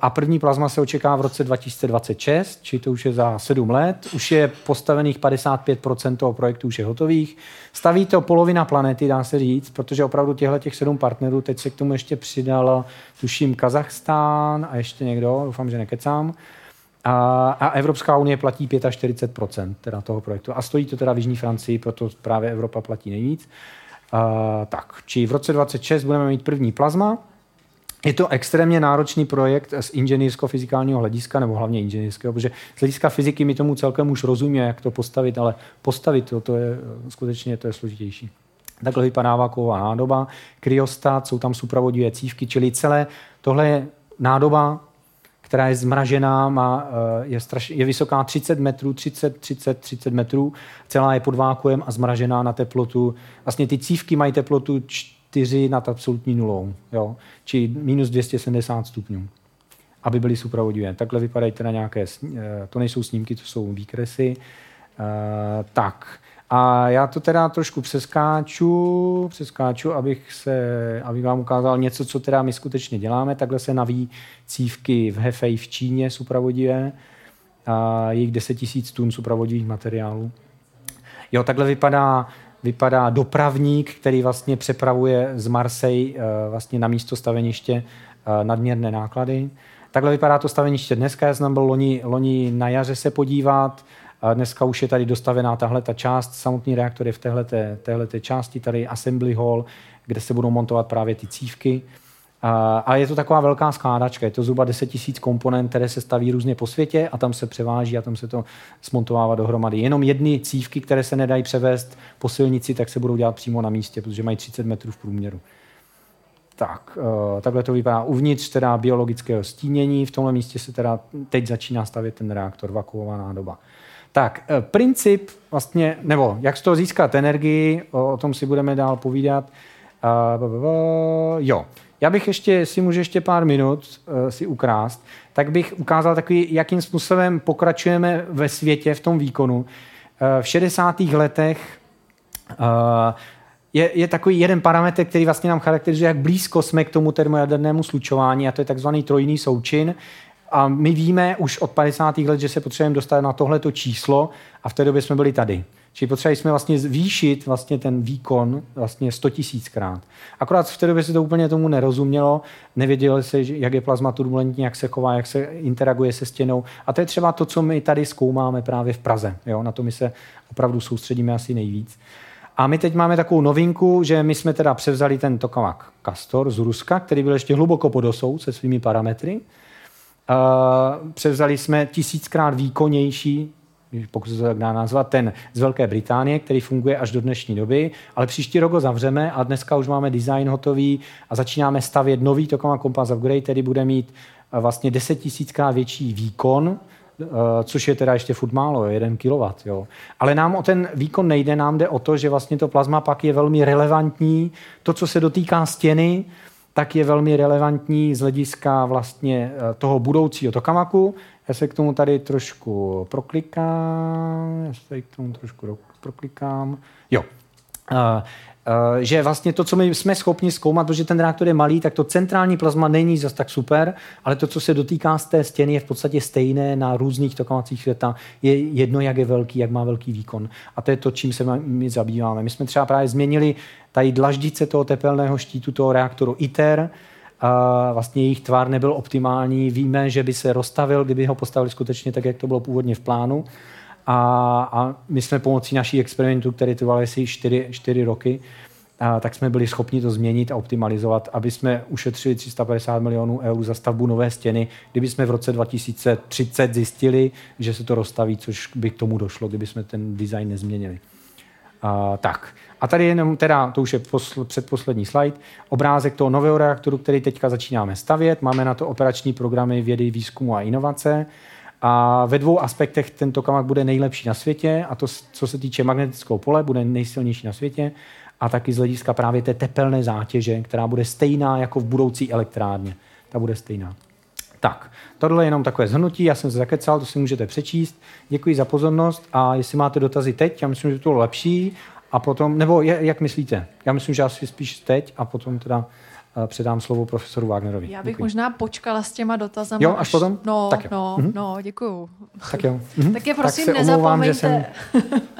Speaker 1: a první plazma se očeká v roce 2026, či to už je za sedm let. Už je postavených 55% toho projektu, už je hotových. Staví to polovina planety, dá se říct, protože opravdu těchto těch sedm partnerů, teď se k tomu ještě přidal, tuším, Kazachstán a ještě někdo, doufám, že nekecám. A, a Evropská unie platí 45% teda toho projektu. A stojí to teda v Jižní Francii, proto právě Evropa platí nejvíc. A, tak, či v roce 26 budeme mít první plazma, je to extrémně náročný projekt z inženýrsko-fyzikálního hlediska, nebo hlavně inženýrského, protože z hlediska fyziky my tomu celkem už rozumíme, jak to postavit, ale postavit to, to je skutečně to je složitější. Takhle vypadá váková nádoba, kryostat, jsou tam supravodivé cívky, čili celé tohle je nádoba, která je zmražená, má, eh, je, straš, je vysoká 30 metrů, 30, 30, 30 metrů, celá je pod vákuem a zmražená na teplotu. Vlastně ty cívky mají teplotu 4 nad absolutní nulou, jo? či minus 270 stupňů, aby byly supravodivé. Takhle vypadají teda nějaké, eh, to nejsou snímky, to jsou výkresy. Uh, tak, a já to teda trošku přeskáču, přeskáču, abych, se, abych vám ukázal něco, co teda my skutečně děláme. Takhle se naví cívky v Hefei v Číně supravodivé, a jejich 10 000 tun supravodivých materiálů. Jo, takhle vypadá vypadá dopravník, který vlastně přepravuje z Marseille eh, vlastně na místo staveniště eh, nadměrné náklady. Takhle vypadá to staveniště dneska, já jsem byl loni, loni na jaře se podívat, dneska už je tady dostavená tahle ta část, samotný reaktor je v téhleté části, tady assembly hall, kde se budou montovat právě ty cívky. A je to taková velká skládačka, je to zhruba 10 000 komponent, které se staví různě po světě a tam se převáží a tam se to smontovává dohromady. Jenom jedny cívky, které se nedají převést po silnici, tak se budou dělat přímo na místě, protože mají 30 metrů v průměru. Tak, uh, takhle to vypadá uvnitř teda biologického stínění. V tomhle místě se teda teď začíná stavět ten reaktor, vakuová nádoba. Tak, uh, princip vlastně, nebo jak z toho získat energii, o, tom si budeme dál povídat. Uh, jo, já bych ještě, si můžu ještě pár minut uh, si ukrást, tak bych ukázal takový, jakým způsobem pokračujeme ve světě v tom výkonu. Uh, v 60. letech uh, je, je takový jeden parametr, který vlastně nám charakterizuje, jak blízko jsme k tomu termojadernému slučování, a to je takzvaný trojný součin. a my víme už od 50. let, že se potřebujeme dostat na tohleto číslo a v té době jsme byli tady. Čili potřebovali jsme vlastně zvýšit vlastně ten výkon vlastně 100 tisíckrát. Akorát v té době se to úplně tomu nerozumělo, nevědělo se, jak je plazma turbulentní, jak se chová, jak se interaguje se stěnou. A to je třeba to, co my tady zkoumáme právě v Praze. Jo? Na to my se opravdu soustředíme asi nejvíc. A my teď máme takovou novinku, že my jsme teda převzali ten tokamak Castor z Ruska, který byl ještě hluboko pod osou se svými parametry. Uh, převzali jsme tisíckrát výkonnější pokud se to tak dá nazvat, ten z Velké Británie, který funguje až do dnešní doby, ale příští rok ho zavřeme a dneska už máme design hotový a začínáme stavět nový Tokama Compass Upgrade, který bude mít eh, vlastně 10 tisíckrát větší výkon, eh, což je teda ještě furt málo, 1 kW. Jo. Ale nám o ten výkon nejde, nám jde o to, že vlastně to plazma pak je velmi relevantní. To, co se dotýká stěny, tak je velmi relevantní z hlediska vlastně eh, toho budoucího tokamaku, já se k tomu tady trošku proklikám. Já se tady k tomu trošku proklikám. Jo. Uh, uh, že vlastně to, co my jsme schopni zkoumat, protože ten reaktor je malý, tak to centrální plazma není zas tak super, ale to, co se dotýká z té stěny, je v podstatě stejné na různých tokovacích světa. Je jedno, jak je velký, jak má velký výkon. A to je to, čím se my zabýváme. My jsme třeba právě změnili tady dlaždice toho tepelného štítu toho reaktoru ITER, a vlastně jejich tvar nebyl optimální. Víme, že by se rozstavil, kdyby ho postavili skutečně tak, jak to bylo původně v plánu. A, a my jsme pomocí naší experimentu, který trval asi 4, 4 roky, a, tak jsme byli schopni to změnit a optimalizovat, aby jsme ušetřili 350 milionů eur za stavbu nové stěny, kdyby jsme v roce 2030 zjistili, že se to rozstaví, což by k tomu došlo, kdyby jsme ten design nezměnili. A, tak. A tady jenom teda, to už je posl, předposlední slide, obrázek toho nového reaktoru, který teďka začínáme stavět. Máme na to operační programy vědy, výzkumu a inovace. A ve dvou aspektech tento kamak bude nejlepší na světě, a to, co se týče magnetického pole, bude nejsilnější na světě, a taky z hlediska právě té tepelné zátěže, která bude stejná jako v budoucí elektrárně. Ta bude stejná. Tak, tohle je jenom takové zhrnutí, já jsem se zakecal, to si můžete přečíst. Děkuji za pozornost a jestli máte dotazy teď, já myslím, že to bylo lepší. A potom, nebo jak myslíte? Já myslím, že asi spíš teď a potom teda předám slovo profesoru Wagnerovi.
Speaker 2: Já bych děkuji. možná počkala s těma dotazama.
Speaker 1: Jo, až, až potom?
Speaker 2: No, tak jo. no, mm-hmm. no, děkuju.
Speaker 1: Tak jo.
Speaker 2: Mm-hmm. Tak je prosím tak nezapomeňte. Omlouvám, že jsem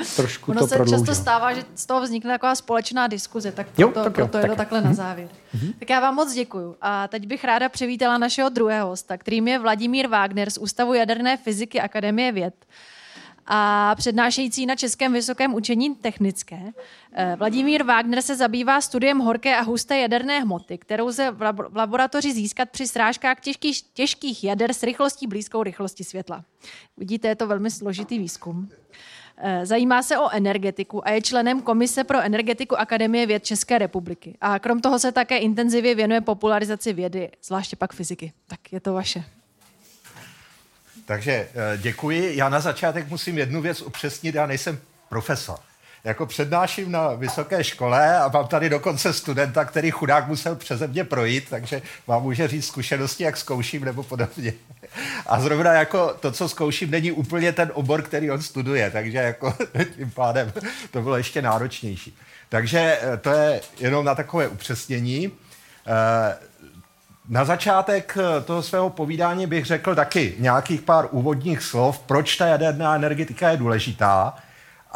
Speaker 1: trošku
Speaker 2: ono
Speaker 1: to
Speaker 2: se
Speaker 1: prodloužil.
Speaker 2: často stává, že z toho vznikne taková společná diskuze, tak
Speaker 1: jo,
Speaker 2: proto,
Speaker 1: tak jo,
Speaker 2: proto
Speaker 1: tak
Speaker 2: je to takhle mm-hmm. na mhm. závěr. Mm-hmm. Tak já vám moc děkuju. A teď bych ráda přivítala našeho druhého hosta, kterým je Vladimír Wagner z Ústavu jaderné fyziky Akademie věd a přednášející na Českém vysokém učení technické. Eh, Vladimír Wagner se zabývá studiem horké a husté jaderné hmoty, kterou se v laboratoři získat při srážkách těžkých, těžkých jader s rychlostí blízkou rychlosti světla. Vidíte, je to velmi složitý výzkum. Eh, zajímá se o energetiku a je členem Komise pro energetiku Akademie věd České republiky. A krom toho se také intenzivně věnuje popularizaci vědy, zvláště pak fyziky. Tak je to vaše.
Speaker 3: Takže eh, děkuji. Já na začátek musím jednu věc upřesnit. Já nejsem profesor. Jako přednáším na vysoké škole a mám tady dokonce studenta, který chudák musel přeze mě projít, takže vám může říct zkušenosti, jak zkouším nebo podobně. A zrovna jako to, co zkouším, není úplně ten obor, který on studuje, takže jako tím pádem to bylo ještě náročnější. Takže eh, to je jenom na takové upřesnění. Eh, na začátek eh, toho svého povídání bych řekl taky nějakých pár úvodních slov, proč ta jaderná energetika je důležitá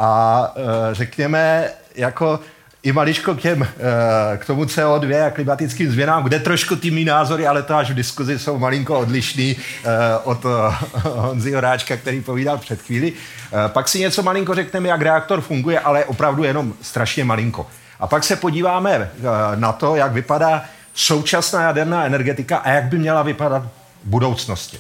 Speaker 3: a e, řekněme jako i maličko k, těm, e, k tomu CO2 a klimatickým změnám, kde trošku ty mý názory, ale to až v diskuzi jsou malinko odlišný od Honzi Horáčka, který povídal před chvíli. Pak si něco malinko řekneme, jak reaktor funguje, ale opravdu jenom strašně malinko. A pak se podíváme na to, jak vypadá současná jaderná energetika a jak by měla vypadat v budoucnosti.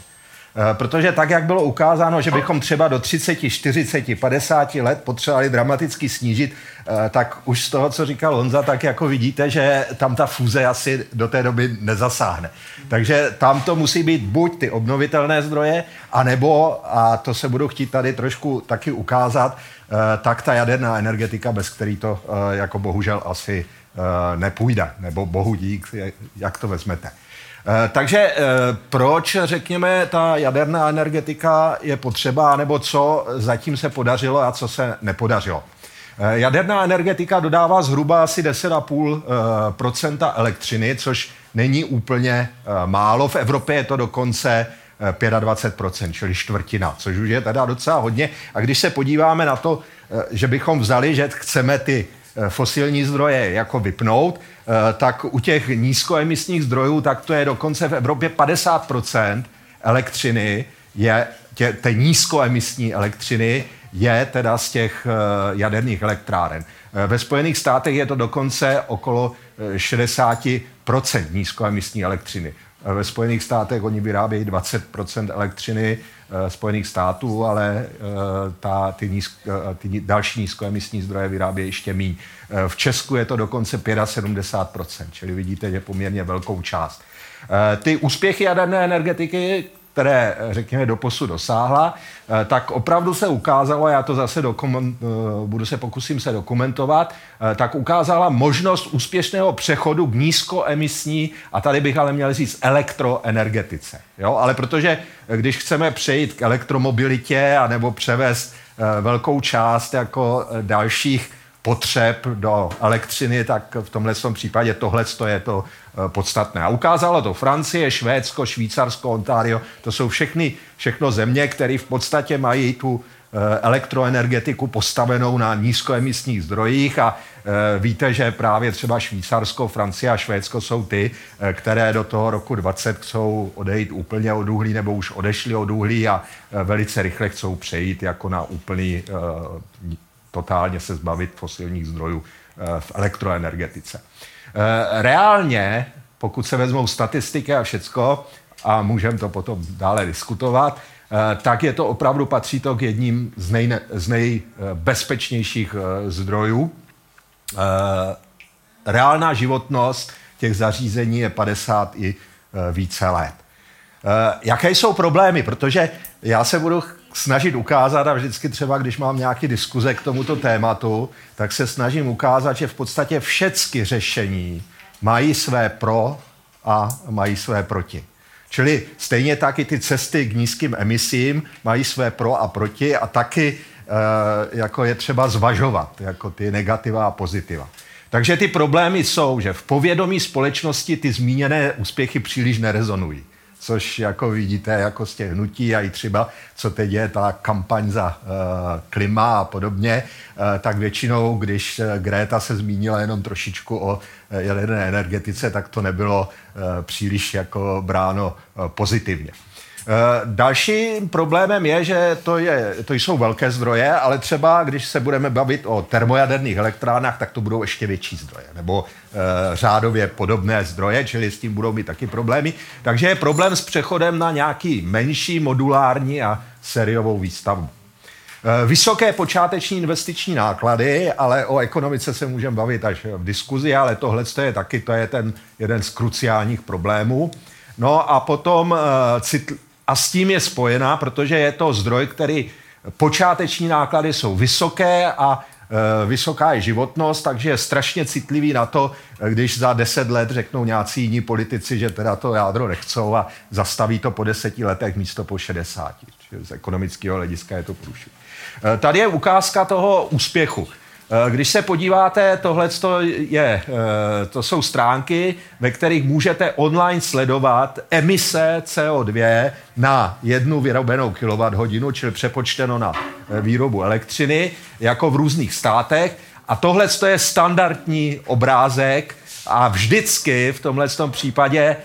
Speaker 3: Eh, protože tak, jak bylo ukázáno, že bychom třeba do 30, 40, 50 let potřebovali dramaticky snížit, eh, tak už z toho, co říkal Honza, tak jako vidíte, že tam ta fúze asi do té doby nezasáhne. Takže tam to musí být buď ty obnovitelné zdroje, anebo, a to se budu chtít tady trošku taky ukázat, eh, tak ta jaderná energetika, bez který to jako bohužel asi nepůjde, nebo bohu dík, jak to vezmete. Eh, takže eh, proč, řekněme, ta jaderná energetika je potřeba, nebo co zatím se podařilo a co se nepodařilo? Jaderná energetika dodává zhruba asi 10,5% elektřiny, což není úplně málo. V Evropě je to dokonce 25%, čili čtvrtina, což už je teda docela hodně. A když se podíváme na to, že bychom vzali, že chceme ty fosilní zdroje jako vypnout, tak u těch nízkoemisních zdrojů, tak to je dokonce v Evropě 50% elektřiny, je tě, té nízkoemisní elektřiny je teda z těch jaderných elektráren. Ve Spojených státech je to dokonce okolo 60% nízkoemisní elektřiny. Ve Spojených státech oni vyrábějí 20% elektřiny eh, Spojených států, ale eh, ta, ty, nízk, eh, ty další nízkoemisní zdroje vyrábějí ještě méně. V Česku je to dokonce 75%, čili vidíte, že poměrně velkou část. Ty úspěchy jaderné energetiky, které, řekněme, do posu dosáhla, eh, tak opravdu se ukázalo, já to zase dokument, eh, budu se pokusím se dokumentovat, eh, tak ukázala možnost úspěšného přechodu k nízkoemisní, a tady bych ale měl říct elektroenergetice. Jo? Ale protože když chceme přejít k elektromobilitě anebo převést velkou část jako dalších potřeb do elektřiny, tak v tomhle případě tohle je to podstatné. A ukázalo to Francie, Švédsko, Švýcarsko, Ontario, to jsou všechny, všechno země, které v podstatě mají tu eh, elektroenergetiku postavenou na nízkoemisních zdrojích a eh, víte, že právě třeba Švýcarsko, Francie a Švédsko jsou ty, které do toho roku 20 chcou odejít úplně od uhlí nebo už odešli od uhlí a velice rychle chcou přejít jako na úplný totálně se zbavit fosilních zdrojů eh, v elektroenergetice. Eh, reálně, pokud se vezmou statistiky a všecko, a můžeme to potom dále diskutovat, eh, tak je to opravdu, patří to k jedním z, nej, z nejbezpečnějších zdrojů. Reálná životnost těch zařízení je 50 i více let. Jaké jsou problémy? Protože já se budu snažit ukázat a vždycky třeba, když mám nějaký diskuze k tomuto tématu, tak se snažím ukázat, že v podstatě všechny řešení mají své pro a mají své proti. Čili stejně tak i ty cesty k nízkým emisím mají své pro a proti a taky e, jako je třeba zvažovat jako ty negativa a pozitiva. Takže ty problémy jsou, že v povědomí společnosti ty zmíněné úspěchy příliš nerezonují což jako vidíte jako z těch hnutí a i třeba, co teď je ta kampaň za uh, klima a podobně, uh, tak většinou, když uh, Greta se zmínila jenom trošičku o jaderné energetice, tak to nebylo uh, příliš jako bráno uh, pozitivně. Eh, dalším problémem je, že to, je, to jsou velké zdroje, ale třeba když se budeme bavit o termojaderných elektrárnách, tak to budou ještě větší zdroje, nebo e, řádově podobné zdroje, čili s tím budou mít taky problémy. Takže je problém s přechodem na nějaký menší modulární a sériovou výstavbu. E, vysoké počáteční investiční náklady, ale o ekonomice se můžeme bavit až v diskuzi, ale tohle je taky to je ten jeden z kruciálních problémů. No a potom citl- a s tím je spojená, protože je to zdroj, který počáteční náklady jsou vysoké a e, vysoká je životnost, takže je strašně citlivý na to, když za deset let řeknou nějací jiní politici, že teda to jádro nechcou a zastaví to po deseti letech místo po šedesáti. Z ekonomického hlediska je to průšvih. E, tady je ukázka toho úspěchu. Eh, když se podíváte, tohle je, eh, to jsou stránky, ve kterých můžete online sledovat emise CO2 na jednu vyrobenou kWh, čili přepočteno na eh, výrobu elektřiny, jako v různých státech. A tohle je standardní obrázek a vždycky v tomhle případě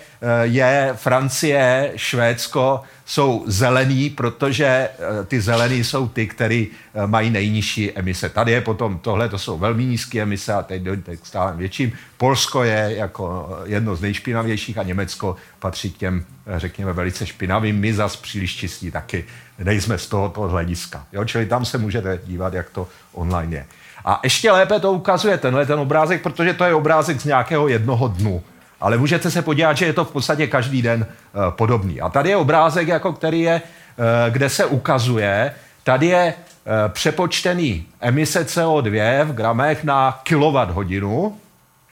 Speaker 3: je Francie, Švédsko, jsou zelený, protože eh, ty zelený jsou ty, které eh, mají nejnižší emise. Tady je potom tohle, to jsou velmi nízké emise a teď dojde k stále větším. Polsko je jako eh, jedno z nejšpinavějších a Německo patří k těm, řekněme, velice špinavým. My zas příliš čistí taky nejsme z tohoto hlediska. Jo? Čili tam se můžete dívat, jak to online je. A ještě lépe to ukazuje tenhle ten obrázek, protože to je obrázek z nějakého jednoho dnu ale můžete se podívat, že je to v podstatě každý den uh, podobný. A tady je obrázek, jako který je, uh, kde se ukazuje, tady je uh, přepočtený emise CO2 v gramech na kilowatt hodinu.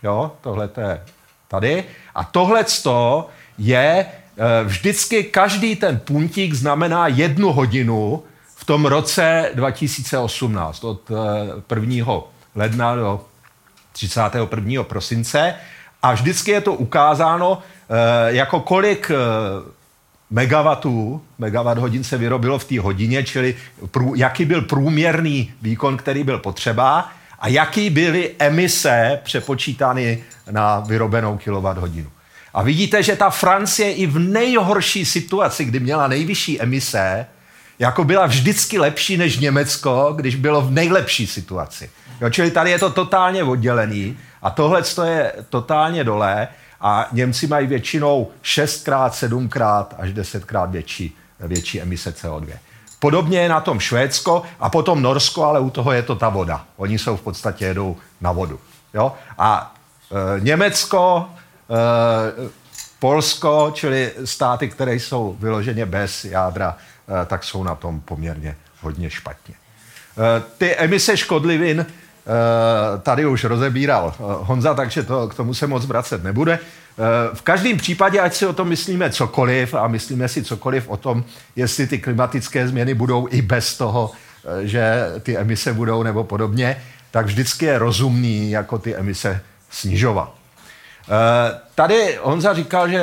Speaker 3: Jo, tohle je tady. A tohle je vždycky každý ten puntík znamená jednu hodinu v tom roce 2018, od 1. ledna do 31. prosince. A vždycky je to ukázáno, eh, jako kolik eh, megawatů, megawatt hodin se vyrobilo v té hodině, čili prů, jaký byl průměrný výkon, který byl potřeba a jaký byly emise přepočítány na vyrobenou kilowatt hodinu. A vidíte, že ta Francie i v nejhorší situaci, kdy měla nejvyšší emise, jako byla vždycky lepší než Německo, když bylo v nejlepší situaci. Jo, čili tady je to totálně oddělený a tohle je totálně dole a Němci mají většinou 6x, 7x až 10x větší, větší emise CO2. Podobně je na tom Švédsko a potom Norsko, ale u toho je to ta voda. Oni jsou v podstatě jedou na vodu. Jo? A e, Německo, e, Polsko, čili státy, které jsou vyloženě bez jádra, e, tak jsou na tom poměrně hodně špatně. E, ty emise škodlivin tady už rozebíral eh, Honza, takže to, k tomu se moc vracet nebude. Eh, v každém případě, ať si o tom myslíme cokoliv a myslíme si cokoliv o tom, jestli ty klimatické změny budou i bez toho, že ty emise budou nebo podobně, tak vždycky je rozumný jako ty emise snižovat. Tady Honza říkal, že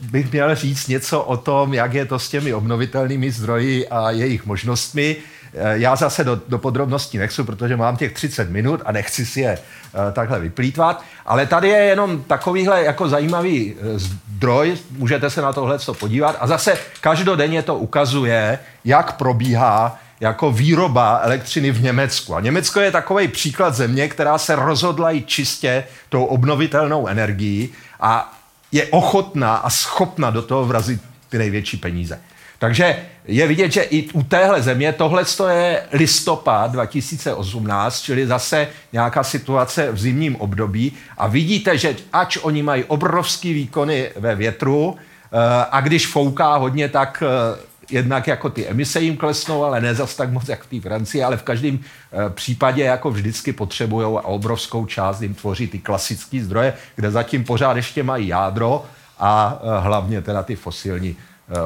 Speaker 3: bych měl říct něco o tom, jak je to s těmi obnovitelnými zdroji a jejich možnostmi. Eh, já zase do, do podrobností nechci, protože mám těch 30 minut a nechci si je uh, takhle vyplýtvat, ale tady je jenom takovýhle jako zajímavý eh, zdroj, můžete se na tohle co podívat a zase každodenně to ukazuje, jak probíhá jako výroba elektřiny v Německu. A Německo je takový příklad země, která se rozhodla jít čistě tou obnovitelnou energií a je ochotná a schopna do toho vrazit ty největší peníze. Takže je vidět, že i u téhle země tohle je listopad 2018, čili zase nějaká situace v zimním období. A vidíte, že ač oni mají obrovský výkony ve větru eh, a když fouká hodně, tak eh, jednak jako ty emise jim klesnou, ale ne zas tak moc jak v té Francii, ale v každém eh, případě jako vždycky potřebují a obrovskou část jim tvoří ty klasické zdroje, kde zatím pořád ještě mají jádro a hlavně teda ty fosilní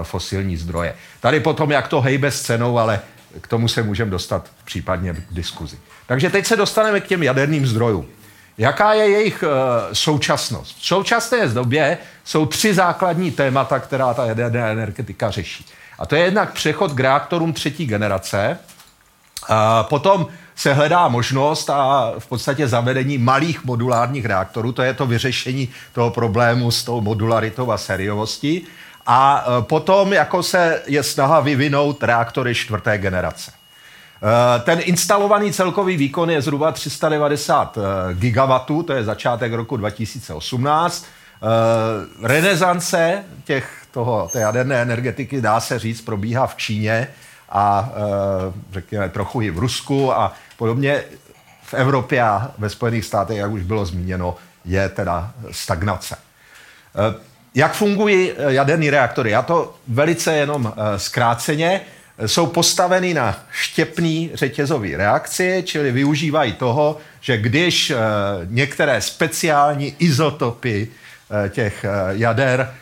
Speaker 3: fosilní zdroje. Tady potom, jak to hejbe s cenou, ale k tomu se můžeme dostat případně v diskuzi. Takže teď se dostaneme k těm jaderným zdrojům. Jaká je jejich uh, současnost? V současné době jsou tři základní témata, která ta jaderná energetika řeší. A to je jednak přechod k reaktorům třetí generace, a potom se hledá možnost a v podstatě zavedení malých modulárních reaktorů, to je to vyřešení toho problému s tou modularitou a seriovostí. A e, potom jako se je snaha vyvinout reaktory čtvrté generace. E, ten instalovaný celkový výkon je zhruba 390 e, gigawatů, to je začátek roku 2018. Renesance těch, toho, té jaderné energetiky, dá se říct, probíhá v Číně a řekněme trochu i v Rusku a podobně. V Evropě a ve Spojených státech, jak už bylo zmíněno, je teda stagnace. Jak fungují eh, jaderní reaktory? Já to velice jenom eh, zkráceně. Jsou postaveny na štěpný řetězový reakci, čili využívají toho, že když eh, některé speciální izotopy těch jader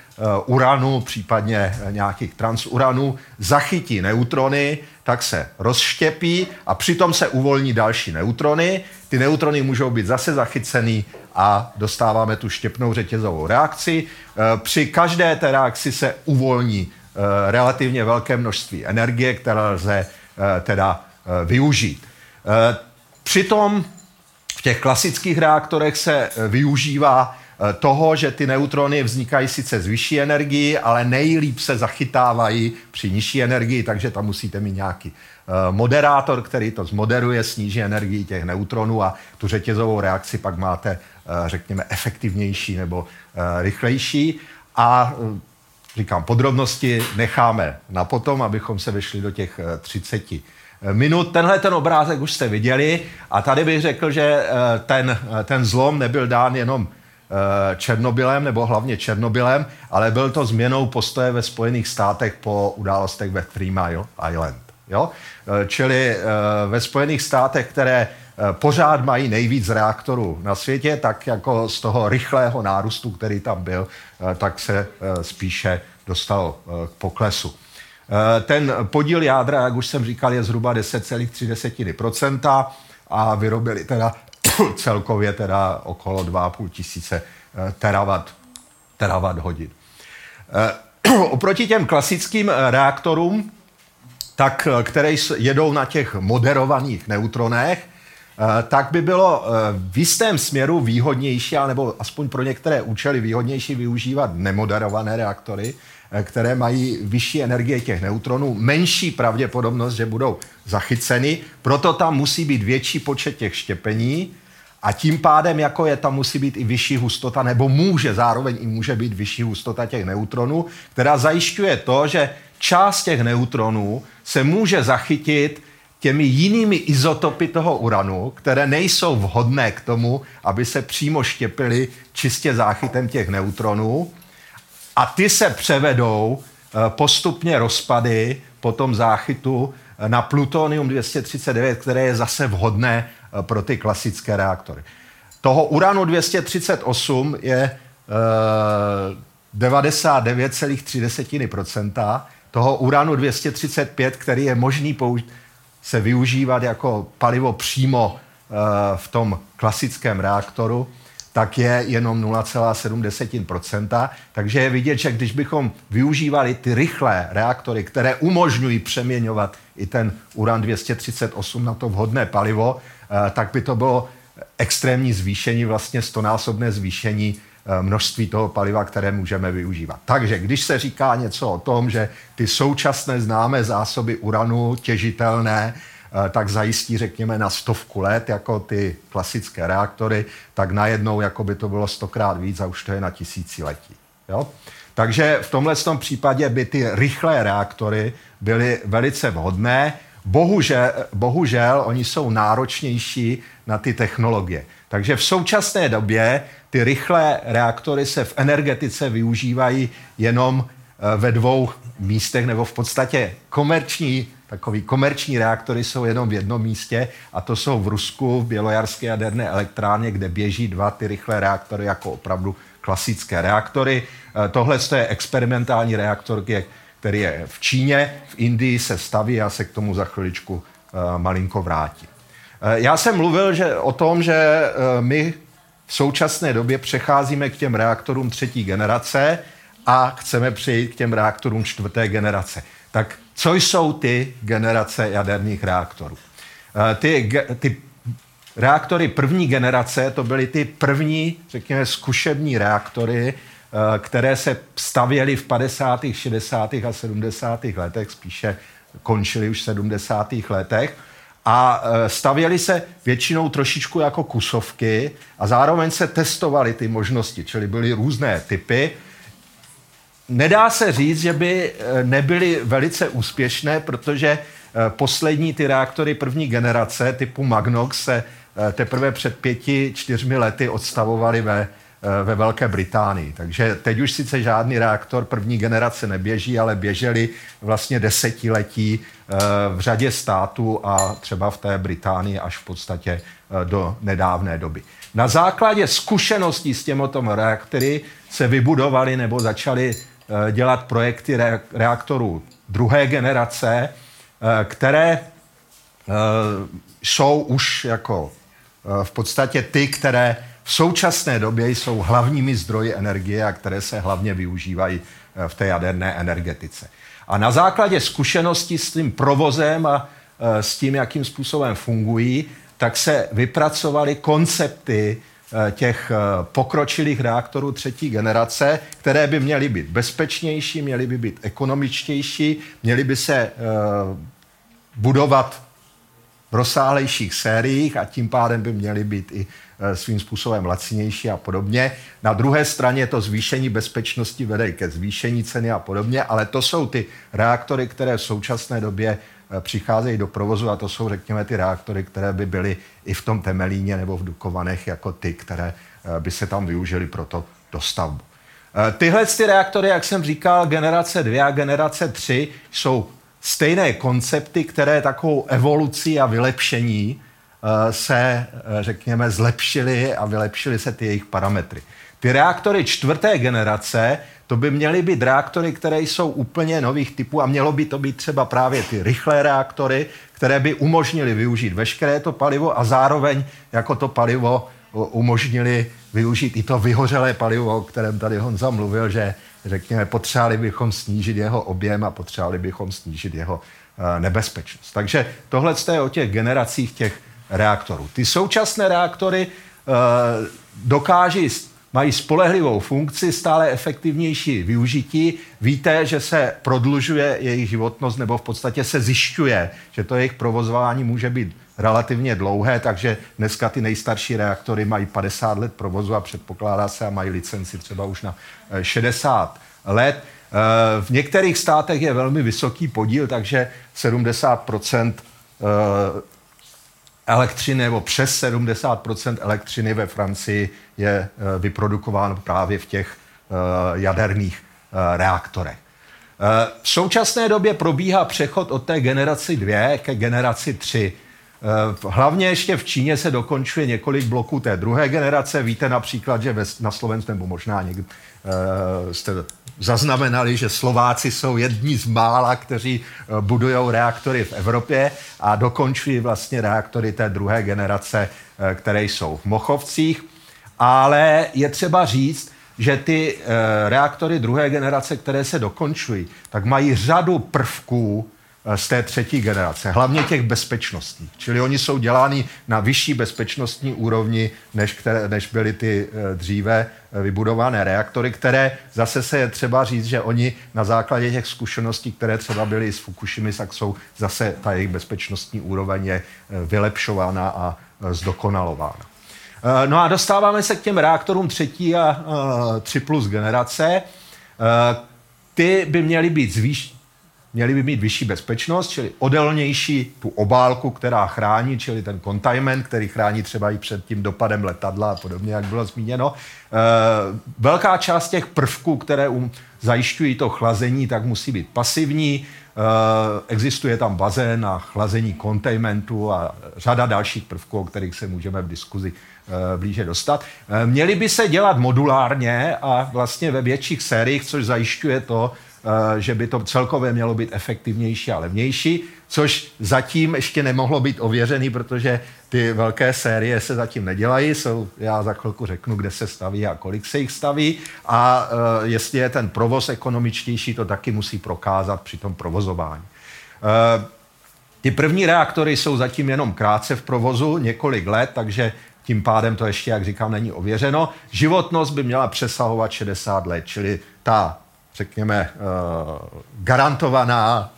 Speaker 3: uranu, případně nějakých transuranů, zachytí neutrony, tak se rozštěpí a přitom se uvolní další neutrony. Ty neutrony můžou být zase zachycený a dostáváme tu štěpnou řetězovou reakci. E, při každé té reakci se uvolní e, relativně velké množství energie, které lze e, teda využít. Přitom v těch klasických reaktorech se využívá toho, že ty neutrony vznikají sice z vyšší energii, ale nejlíp se zachytávají při nižší energii, takže tam musíte mít nějaký moderátor, který to zmoderuje, sníží energii těch neutronů a tu řetězovou reakci pak máte řekněme, efektivnější nebo eh, rychlejší. A eh, říkám, podrobnosti necháme na potom, abychom se vešli do těch 30 minut. Tenhle ten obrázek už jste viděli a tady bych řekl, že ten, ten zlom nebyl dán jenom Černobylem, nebo hlavně Černobylem, ale byl to změnou postoje ve Spojených státech po událostech ve Three Mile Island. Jo? Čili ve Spojených státech, které Eh, pořád mají nejvíc reaktorů na světě, tak jako z toho rychlého nárůstu, který tam byl, eh, tak se eh, spíše dostal k poklesu. Ten podíl jádra, jak už jsem říkal, je zhruba 10,3% a vyrobili teda celkově teda okolo 2,5 tisíce terawatt, terawatt hodin. oproti těm klasickým reaktorům, tak, které jedou na těch moderovaných neutronech, tak by bylo v jistém směru výhodnější, nebo aspoň pro některé účely výhodnější využívat nemoderované reaktory, Eh, které mají vyšší energie těch neutronů, menší pravděpodobnost, že budou zachyceny, proto tam musí být větší počet těch štěpení a tím pádem, jako je, tam musí být i vyšší hustota, nebo může, zároveň i může být vyšší hustota těch neutronů, která zajišťuje to, že část těch neutronů se může zachytit těmi jinými izotopy toho uranu, které nejsou vhodné k tomu, aby se přímo štěpily čistě záchytem těch neutronů a ty se převedou eh, postupně rozpady po tom záchytu eh, na plutonium 239, které je zase vhodné eh, pro ty klasické reaktory. Toho uranu 238 je 99,3%, toho uranu 235, který je možný použ- se využívat jako palivo přímo v tom klasickém reaktoru, tak je jenom 0,7%. Takže je vidět, že když bychom využívali ty rychlé reaktory, které umožňují přeměňovat i ten uran 238 na to vhodné palivo, eh, tak by to bylo extrémní zvýšení, vlastně stonásobné zvýšení eh, množství toho paliva, které můžeme využívat. Takže když se říká něco o tom, že ty současné známé zásoby uranu těžitelné Eh, tak zajistí, řekněme, na stovku let, jako ty klasické reaktory, tak najednou jako by to bylo stokrát víc a už to je na tisíciletí. Jo? Takže v tomhle tom případě by ty rychlé reaktory byly velice vhodné. Bohužel, bohužel oni jsou náročnější na ty technologie. Takže v současné době ty rychlé reaktory se v energetice využívají jenom eh, ve dvou místech, nebo v podstatě komerční takový komerční reaktory jsou jenom v jednom místě a to jsou v Rusku, v Bělojarské jaderné elektrárně, kde běží dva ty rychlé reaktory jako opravdu klasické reaktory. Eh, tohle je experimentální reaktor, který je v Číně, v Indii se staví, já se k tomu za chviličku eh, malinko vrátím. Eh, já jsem mluvil že, o tom, že my v současné době přecházíme k těm reaktorům třetí generace a chceme přejít k těm reaktorům čtvrté generace. Tak co jsou ty generace jaderných reaktorů? Eh, ty, ty reaktory první generace, to byly ty první, řekněme, zkušební reaktory, eh, které se stavěly v 50., 60. a 70. letech, spíše končily už v 70. letech. A eh, stavěly se většinou trošičku jako kusovky a zároveň se testovaly ty možnosti, čili byly různé typy. Nedá se říct, že by eh, nebyly velice úspěšné, protože eh, poslední ty reaktory první generace typu Magnox se teprve před pěti, čtyřmi lety odstavovaly ve, ve Velké Británii. Takže teď už sice žádný reaktor první generace neběží, ale běželi vlastně desetiletí v řadě států a třeba v té Británii až v podstatě do nedávné doby. Na základě zkušeností s těmito reaktory se vybudovali nebo začaly Eh, dělat projekty reaktorů druhé generace, eh, které eh, jsou už jako v podstatě ty, které v současné době jsou hlavními zdroji energie a které se hlavně využívají v té jaderné energetice. A na základě zkušeností s tím provozem a s tím, jakým způsobem fungují, tak se vypracovaly koncepty Eh, těch eh, pokročilých reaktorů třetí generace, které by měly být bezpečnější, měly by být ekonomičtější, měly by se eh, budovat v rozsáhlejších sériích a tím pádem by měly být i svým způsobem lacinější a podobně. Na druhé straně to zvýšení bezpečnosti vede ke zvýšení ceny a podobně, ale to jsou ty reaktory, které v současné době Eh, přicházejí do provozu a to jsou, řekněme, ty reaktory, které by byly i v tom Temelíně nebo v Dukovanech jako ty, které eh, by se tam využily pro to dostavbu. Eh, tyhle ty reaktory, jak jsem říkal, generace 2 a generace 3 jsou stejné koncepty, které takovou evolucí a vylepšení se, řekněme, zlepšily a vylepšily se ty jejich parametry. Ty reaktory čtvrté generace to by měly být reaktory, které jsou úplně nových typů a mělo by to být třeba právě ty rychlé reaktory, které by umožnily využít veškeré to palivo a zároveň jako to palivo umožnili využít i to vyhořelé palivo, o kterém tady Honza mluvil, že, řekněme, potřebovali bychom snížit jeho objem a potřebovali bychom snížit jeho nebezpečnost. Takže tohle je o těch generacích těch reaktorů. Ty současné reaktory dokáží mají spolehlivou funkci, stále efektivnější využití. Víte, že se prodlužuje jejich životnost, nebo v podstatě se zjišťuje, že to jejich provozování může být relativně dlouhé, takže dneska ty nejstarší reaktory mají 50 let provozu a předpokládá se a mají licenci třeba už na 60 eh, let. Eh, v některých státech je velmi vysoký podíl, takže 70 elektřiny, nebo přes 70% elektřiny ve Francii je eh, vyprodukováno právě v těch eh, jaderných eh, reaktorech. V současné době probíhá přechod od té generaci 2 ke generaci 3. Hlavně ještě v Číně se dokončuje několik bloků té druhé generace. Víte například, že na Slovensku, nebo možná někdy jste zaznamenali, že Slováci jsou jedni z mála, kteří eh, budují reaktory v Evropě a dokončují vlastně reaktory té druhé generace, eh, které jsou v Mochovcích. Ale je třeba říct, že ty eh, reaktory druhé generace, které se dokončují, tak mají řadu prvků, z té třetí generace, hlavně těch bezpečnostních. Čili oni jsou dělány na vyšší bezpečnostní úrovni, než, které, než byly ty eh, dříve eh, vybudované reaktory, které zase se je třeba říct, že oni na základě těch zkušeností, které třeba byly z Fukushimy, tak jsou zase ta jejich bezpečnostní úroveň je eh, vylepšována a zdokonalována. No a dostáváme se k těm reaktorům třetí a tři plus generace. Ty by měly být zvýš, měli by mít vyšší bezpečnost, čili odelnější tu obálku, která chrání, čili ten containment, který chrání třeba i před tím dopadem letadla a podobně, jak bylo zmíněno. E, velká část těch prvků, které zajišťují to chlazení, tak musí být pasivní. E, existuje tam bazén a chlazení containmentu a řada dalších prvků, o kterých se můžeme v diskuzi e, blíže dostat. Měly by se dělat modulárně a vlastně ve větších sériích, což zajišťuje to, Eh, že by to celkově mělo být efektivnější a levnější, což zatím ještě nemohlo být ověřený, protože ty velké série se zatím nedělají. Jsou, já za chvilku řeknu, kde se staví a kolik se jich staví. A uh, jestli je ten provoz ekonomičtější, to taky musí prokázat při tom provozování. Uh, ty první reaktory jsou zatím jenom krátce v provozu, několik let, takže tím pádem to ještě, jak říkám, není ověřeno. Životnost by měla přesahovat 60 let, čili ta řekněme, eh, garantovaná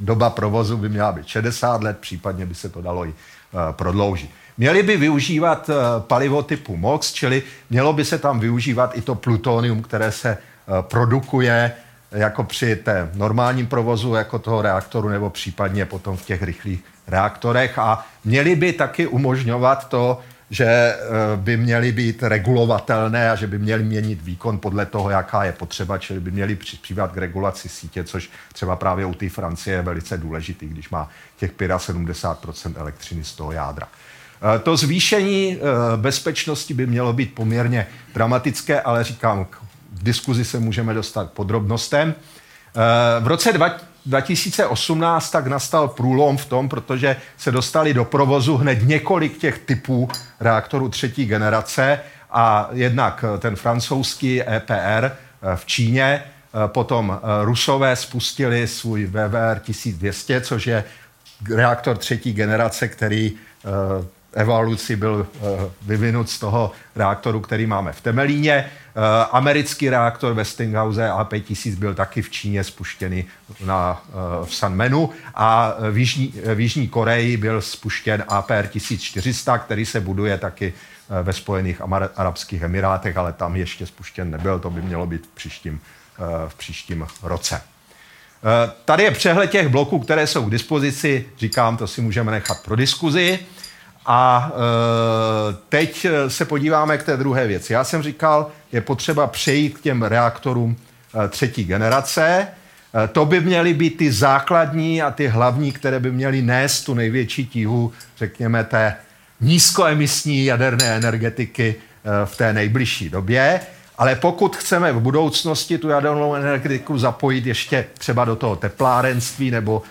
Speaker 3: doba provozu by měla být 60 let, případně by se to dalo i eh, prodloužit. Měli by využívat eh, palivo typu MOX, čili mělo by se tam využívat i to plutonium, které se produkuje jako při té normálním provozu jako toho reaktoru nebo případně potom v těch rychlých reaktorech a měli by taky umožňovat to, že eh, by měly být regulovatelné a že by měly měnit výkon podle toho, jaká je potřeba, čili by měly přispívat k regulaci sítě, což třeba právě u té Francie je velice důležitý, když má těch 75% elektřiny z toho jádra. Eh, to zvýšení eh, bezpečnosti by mělo být poměrně dramatické, ale říkám, v diskuzi se můžeme dostat k podrobnostem. V roce 2018 tak nastal průlom v tom, protože se dostali do provozu hned několik těch typů reaktorů třetí generace a jednak ten francouzský EPR eh, v Číně, eh, potom eh, Rusové spustili svůj VVR 1200, což je reaktor třetí generace, který evoluci byl vyvinut z toho reaktoru, který máme v Temelíně. Eh, americký reaktor Westinghouse A5000 byl taky v Číně spuštěný na, eh, v Sanmenu a v Jižní, v Jižní Koreji byl spuštěn APR 1400, který se buduje taky eh, ve Spojených Arabských Emirátech, ale tam ještě spuštěn nebyl, to by mělo být v příštím, v příštím roce. Tady je přehled těch bloků, které jsou k dispozici. Říkám, to si můžeme nechat pro diskuzi. A e, teď se podíváme k té druhé věci. Já jsem říkal, je potřeba přejít k těm reaktorům e, třetí generace. To by měly být ty základní a ty hlavní, které by měly nést tu největší tíhu, řekněme, té nízkoemisní jaderné energetiky v té nejbližší době. Ale pokud chceme v budoucnosti tu jadernou energetiku zapojit ještě třeba do toho teplárenství nebo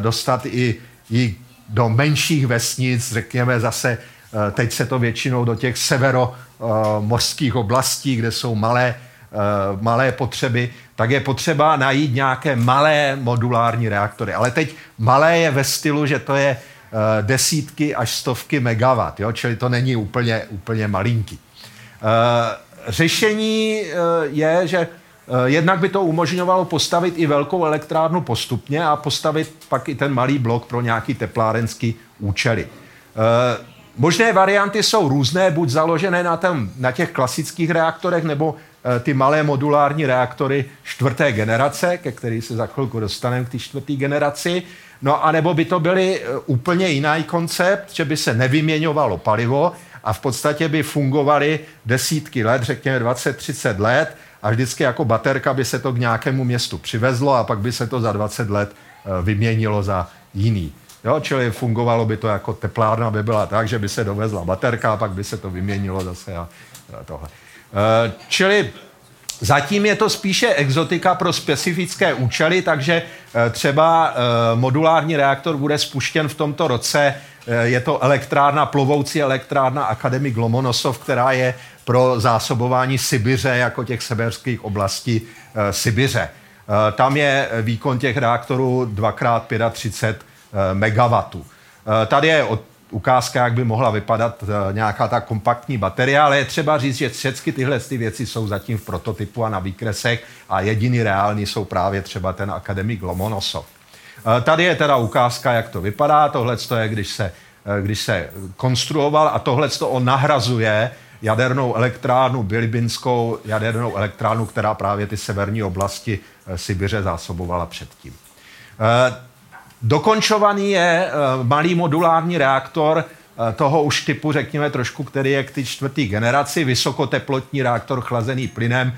Speaker 3: dostat i, i do menších vesnic, řekněme zase, eh, teď se to většinou do těch severomorských oblastí, kde jsou malé, eh, malé potřeby, tak je potřeba najít nějaké malé modulární reaktory. Ale teď malé je ve stylu, že to je desítky až stovky megawatt, jo? čili to není úplně, úplně malinký. Řešení je, že jednak by to umožňovalo postavit i velkou elektrárnu postupně a postavit pak i ten malý blok pro nějaký teplárenský účely. Možné varianty jsou různé, buď založené na, tém, na těch klasických reaktorech, nebo Eh, ty malé modulární reaktory čtvrté generace, ke který se za chvilku dostaneme k té čtvrté generaci. No a nebo by to byly eh, úplně jiný koncept, že by se nevyměňovalo palivo a v podstatě by fungovaly desítky let, řekněme 20-30 let a vždycky jako baterka by se to k nějakému městu přivezlo a pak by se to za 20 let eh, vyměnilo za jiný. Jo, čili fungovalo by to jako teplárna, by byla tak, že by se dovezla baterka a pak by se to vyměnilo zase a tohle. Eh, čili Zatím je to spíše exotika pro specifické účely, takže eh, třeba modulární reaktor bude spuštěn v tomto roce. Je to elektrárna, plovoucí elektrárna Akademik Lomonosov, která je pro zásobování Sibiře jako těch severských oblastí Sibiře. Tam je výkon těch reaktorů 2x35 MW. Tady je od ukázka, jak by mohla vypadat eh, nějaká ta kompaktní baterie, ale je třeba říct, že všechny tyhle ty věci jsou zatím v prototypu a na výkresech a jediný reálný jsou právě třeba ten akademik Lomonosov. Tady je teda ukázka, jak to vypadá. Tohle je, když se, když se konstruoval a tohle on nahrazuje jadernou elektrárnu, Bilibinskou jadernou elektrárnu, která právě ty severní oblasti Sibiře zásobovala předtím. Dokončovaný je uh, malý modulární reaktor toho už typu, řekněme trošku, který je k té čtvrté generaci, vysokoteplotní reaktor chlazený plynem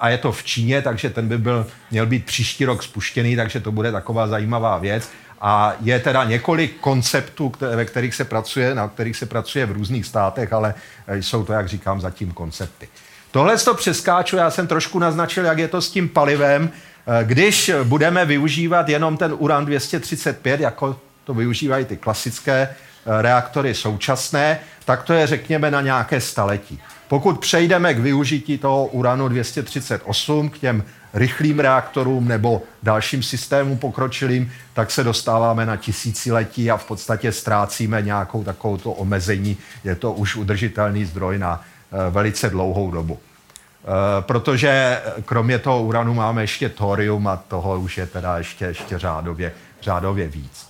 Speaker 3: a je to v Číně, takže ten by byl, měl být příští rok spuštěný, takže to bude taková zajímavá věc. A je teda několik konceptů, ve kterých se pracuje, na kterých se pracuje v různých státech, ale jsou to, jak říkám, zatím koncepty. Tohle to přeskáču, já jsem trošku naznačil, jak je to s tím palivem. Eh, když budeme využívat jenom ten uran 235, jako to využívají ty klasické eh, reaktory současné, tak to je řekněme na nějaké staletí. Pokud přejdeme k využití toho uranu 238, k těm rychlým reaktorům nebo dalším systémům pokročilým, tak se dostáváme na tisíciletí a v podstatě ztrácíme nějakou takovou to omezení. Je to už udržitelný zdroj na eh, velice dlouhou dobu. Eh, protože kromě toho uranu máme ještě thorium a toho už je teda ještě, ještě řádově, řádově víc.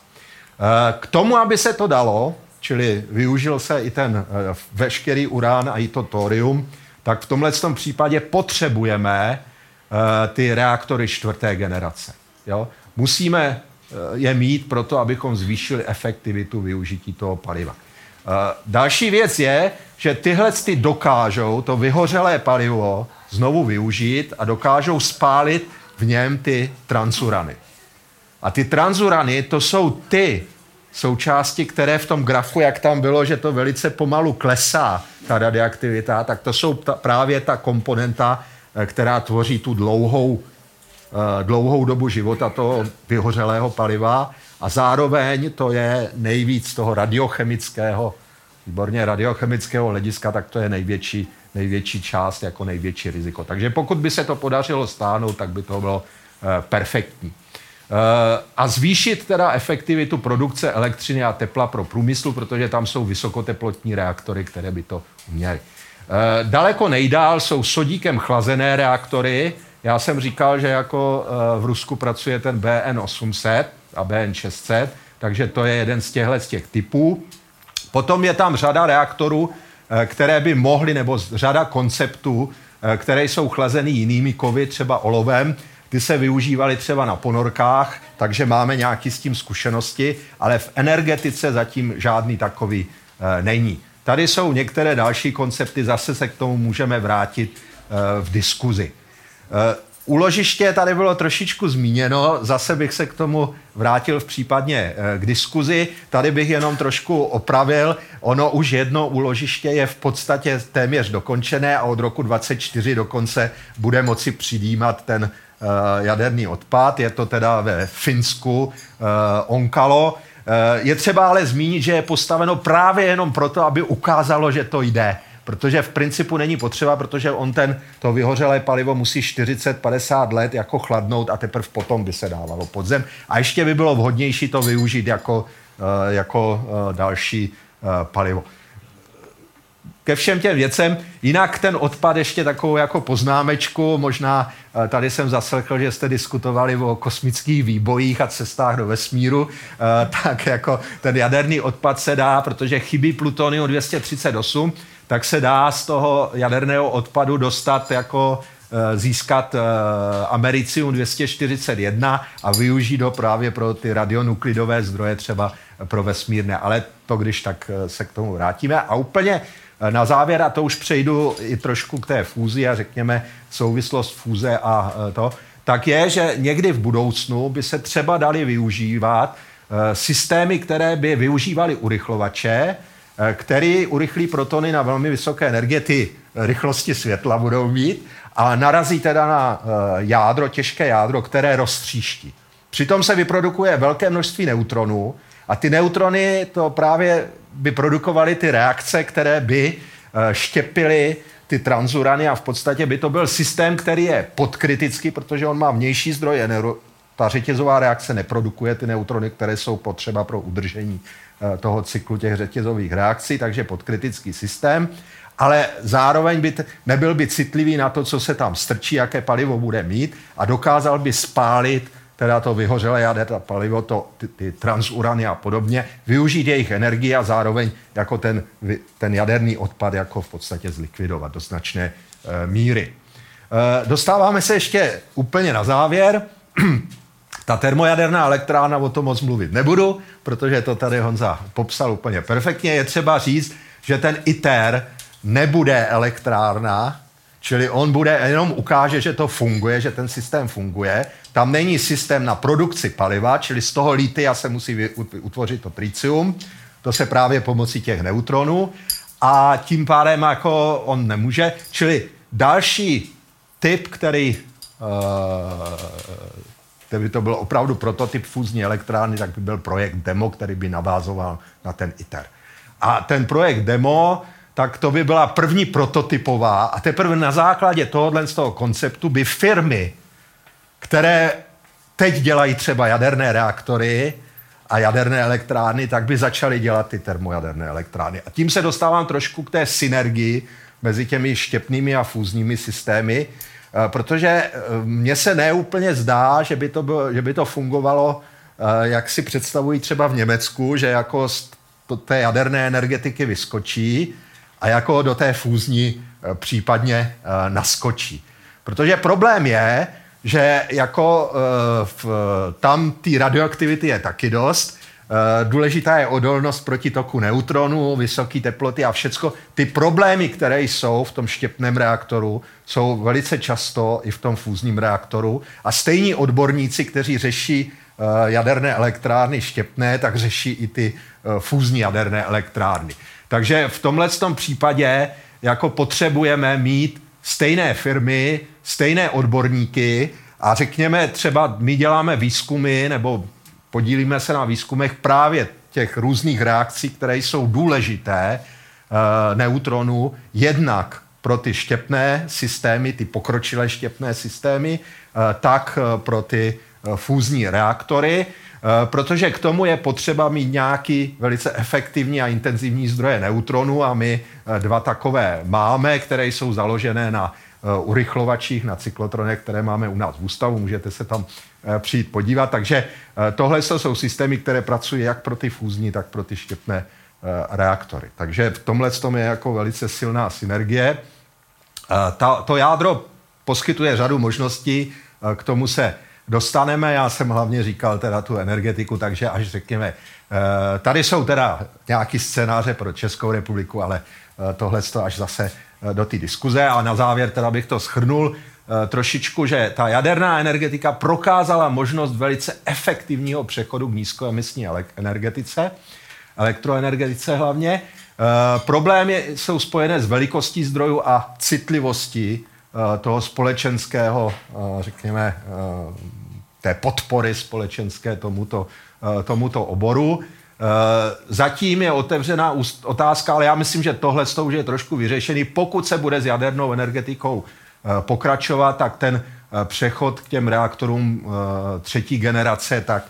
Speaker 3: Eh, k tomu, aby se to dalo, čili využil se i ten veškerý urán a i to thorium, tak v tomhle tom případě potřebujeme ty reaktory čtvrté generace. Jo? Musíme je mít proto, abychom zvýšili efektivitu využití toho paliva. Další věc je, že tyhle ty dokážou to vyhořelé palivo znovu využít a dokážou spálit v něm ty transurany. A ty transurany, to jsou ty součásti, které v tom grafu, jak tam bylo, že to velice pomalu klesá, ta radioaktivita, tak to jsou ta, právě ta komponenta, eh, která tvoří tu dlouhou, eh, dlouhou dobu života toho vyhořelého paliva a zároveň to je nejvíc toho radiochemického výborně radiochemického hlediska, tak to je největší, největší část jako největší riziko. Takže pokud by se to podařilo stáhnout, tak by to bylo e, perfektní. A zvýšit teda efektivitu produkce elektřiny a tepla pro průmysl, protože tam jsou vysokoteplotní reaktory, které by to uměly. E, daleko nejdál jsou sodíkem chlazené reaktory. Já jsem říkal, že jako v Rusku pracuje ten BN800 a BN600, takže to je jeden z těchto z těch typů. Potom je tam řada reaktorů, eh, které by mohly, nebo řada konceptů, eh, které jsou chlazeny jinými kovy, třeba olovem. Ty se využívaly třeba na ponorkách, takže máme nějaký s tím zkušenosti, ale v energetice zatím žádný takový eh, není. Tady jsou některé další koncepty, zase se k tomu můžeme vrátit v diskuzi. Úložiště tady bylo trošičku zmíněno, zase bych se k tomu vrátil v případně eh, k diskuzi. Tady bych jenom trošku opravil. Ono už jedno úložiště je v podstatě téměř dokončené a od roku 24 dokonce bude moci přidýmat ten jaderný odpad. Je to teda ve Finsku, Onkalo. Uh, je třeba ale zmínit, že je postaveno právě jenom proto, aby ukázalo, že to jde protože v principu není potřeba, protože on ten, to vyhořelé palivo musí 40-50 let jako chladnout a teprve potom by se dávalo pod zem. A ještě by bylo vhodnější to využít jako, eh, jako eh, další eh, palivo ke všem těm věcem. Jinak ten odpad ještě takovou jako poznámečku, možná eh, tady jsem zaslechl, že jste diskutovali o kosmických výbojích a cestách do vesmíru, eh, tak jako ten jaderný odpad se dá, protože chybí plutonium 238, tak se dá z toho jaderného odpadu dostat jako eh, získat americium 241 a využít ho právě pro ty radionuklidové zdroje, třeba pro vesmírné. Ale to, když tak se k tomu vrátíme. A úplně na závěr, a to už přejdu i trošku k té fúzi a řekněme souvislost fúze a e, to, tak je, že někdy v budoucnu by se třeba dali využívat e, systémy, které by využívaly urychlovače, e, který urychlí protony na velmi vysoké energie, ty rychlosti světla budou mít, a narazí teda na jádro, těžké jádro, které roztříští. Přitom se vyprodukuje velké množství neutronů a ty neutrony to právě by produkovaly ty reakce, které by eh, štěpily ty transurany a v podstatě by to byl systém, který je podkritický, protože on má vnější zdroje. Ta řetězová reakce neprodukuje ty neutrony, které jsou potřeba pro udržení eh, toho cyklu těch řetězových reakcí, takže podkritický systém, ale zároveň by t- nebyl by citlivý na to, co se tam strčí, jaké palivo bude mít a dokázal by spálit teda to vyhořelé jaderné palivo, to, ty, ty transurany a podobně, využít jejich energii a zároveň jako ten, ten jaderný odpad jako v podstatě zlikvidovat do značné e, míry. E, dostáváme se ještě úplně na závěr. Ta termojaderná elektrárna, o tom moc mluvit nebudu, protože to tady Honza popsal úplně perfektně. Je třeba říct, že ten ITER nebude elektrárna, Čili on bude jenom ukáže, že to funguje, že ten systém funguje. Tam není systém na produkci paliva, čili z toho lítia se musí utvořit to tritium. To se právě pomocí těch neutronů. A tím pádem jako on nemůže. Čili další typ, který, uh, by to byl opravdu prototyp fúzní elektrárny, tak by byl projekt DEMO, který by navázoval na ten ITER. A ten projekt DEMO tak to by byla první prototypová a teprve na základě tohohle z toho konceptu by firmy, které teď dělají třeba jaderné reaktory a jaderné elektrárny, tak by začaly dělat ty termojaderné elektrárny. A tím se dostávám trošku k té synergii mezi těmi štěpnými a fúzními systémy, eh, protože eh, mně se neúplně zdá, že by to, bylo, že by to fungovalo, eh, jak si představují třeba v Německu, že jako z té jaderné energetiky vyskočí, a jako do té fúzní eh, případně eh, naskočí. Protože problém je, že jako eh, v, tam té radioaktivity je taky dost, důležitá je odolnost proti toku neutronů, vysoké teploty a všecko. Ty problémy, které jsou v tom štěpném reaktoru, jsou velice často i v tom fúzním reaktoru. A stejní odborníci, kteří řeší jaderné elektrárny štěpné, tak řeší i ty fúzní jaderné elektrárny. Takže v tomhle tom případě jako potřebujeme mít stejné firmy, stejné odborníky a řekněme třeba my děláme výzkumy nebo podílíme se na výzkumech právě těch různých reakcí, které jsou důležité e, neutronů, jednak pro ty štěpné systémy, ty pokročilé štěpné systémy, e, tak pro ty fúzní reaktory. Eh, protože k tomu je potřeba mít nějaký velice efektivní a intenzivní zdroje neutronů a my eh, dva takové máme, které jsou založené na eh, urychlovačích, na cyklotronech, které máme u nás v ústavu, můžete se tam přijít podívat. Takže tohle jsou systémy, které pracují jak pro ty fúzní, tak pro ty štěpné reaktory. Takže v tomhle tom je jako velice silná synergie. Ta, to jádro poskytuje řadu možností, k tomu se dostaneme. Já jsem hlavně říkal teda tu energetiku, takže až řekněme, eh, tady jsou teda nějaký scénáře pro Českou republiku, ale eh, tohle to až zase eh, do té diskuze. A na závěr teda bych to schrnul trošičku, že ta jaderná energetika prokázala možnost velice efektivního přechodu k nízkoemisní energetice, elektroenergetice hlavně. Problémy jsou spojené s velikostí zdrojů a citlivostí toho společenského, řekněme, té podpory společenské tomuto, eh, tomuto oboru. Zatím je otevřená otázka, ale já myslím, že tohle už je trošku vyřešený. Pokud se bude s jadernou energetikou pokračovat, tak ten přechod k těm reaktorům třetí generace, tak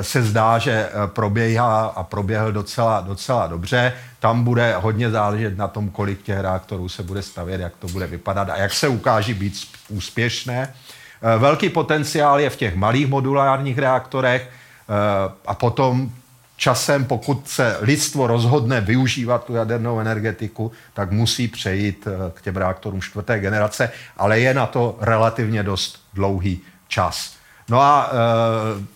Speaker 3: se zdá, že probíhá a proběhl docela, docela dobře. Tam bude hodně záležet na tom, kolik těch reaktorů se bude stavět, jak to bude vypadat a jak se ukáží být úspěšné. Velký potenciál je v těch malých modulárních reaktorech a potom časem, pokud se lidstvo rozhodne využívat tu jadernou energetiku, tak musí přejít k těm reaktorům čtvrté generace, ale je na to relativně dost dlouhý čas. No a e,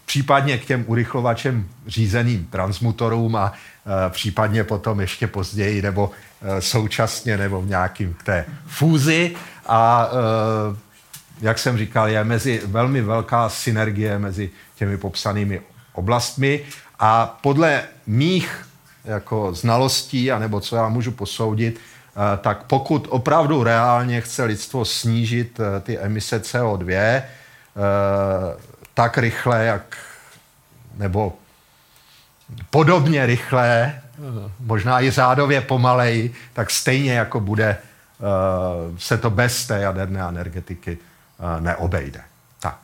Speaker 3: případně k těm urychlovačem řízeným transmutorům a e, případně potom ještě později nebo e, současně nebo v nějakým k té fúzi. A e, jak jsem říkal, je mezi velmi velká synergie mezi těmi popsanými oblastmi. A podle mých jako znalostí, anebo co já můžu posoudit, tak pokud opravdu reálně chce lidstvo snížit ty emise CO2, Eh, tak rychle, jak nebo podobně rychle, možná i řádově pomalej, tak stejně jako bude uh, se to bez té jaderné energetiky uh, neobejde. Tak,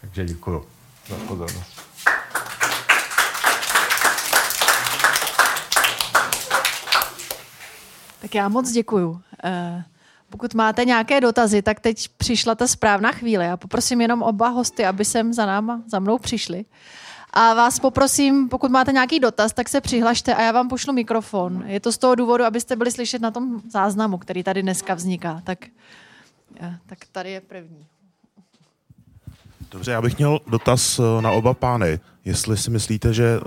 Speaker 3: takže děkuji za pozornost.
Speaker 2: Tak já moc děkuju. Pokud máte nějaké dotazy, tak teď přišla ta správná chvíle. Já poprosím jenom oba hosty, aby sem za náma, za mnou přišli. A vás poprosím, pokud máte nějaký dotaz, tak se přihlašte a já vám pošlu mikrofon. Je to z toho důvodu, abyste byli slyšet na tom záznamu, který tady dneska vzniká. Tak, tak tady je první.
Speaker 4: Dobře, já bych měl dotaz eh, na oba pány. Jestli si myslíte, že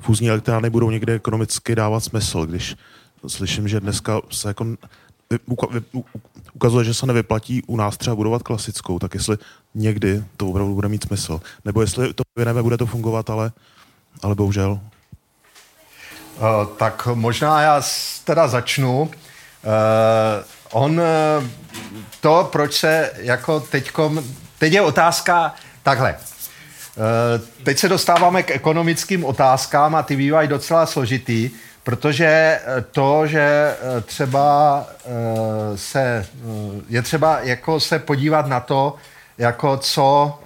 Speaker 4: fúzní elektrárny budou někde ekonomicky dávat smysl, když slyším, že dneska se jako ukazuje, že se nevyplatí u nás třeba budovat klasickou, tak jestli někdy to opravdu bude mít smysl. Nebo jestli to vyvineme, bude to fungovat, ale, ale bohužel.
Speaker 3: Uh, tak možná já teda začnu. Uh, on, uh, to, proč se jako teďkom, teď je otázka takhle. Uh, teď se dostáváme k ekonomickým otázkám a ty bývají docela složitý. Protože eh, to, že eh, třeba eh, se, je třeba jako se podívat na to, jako co,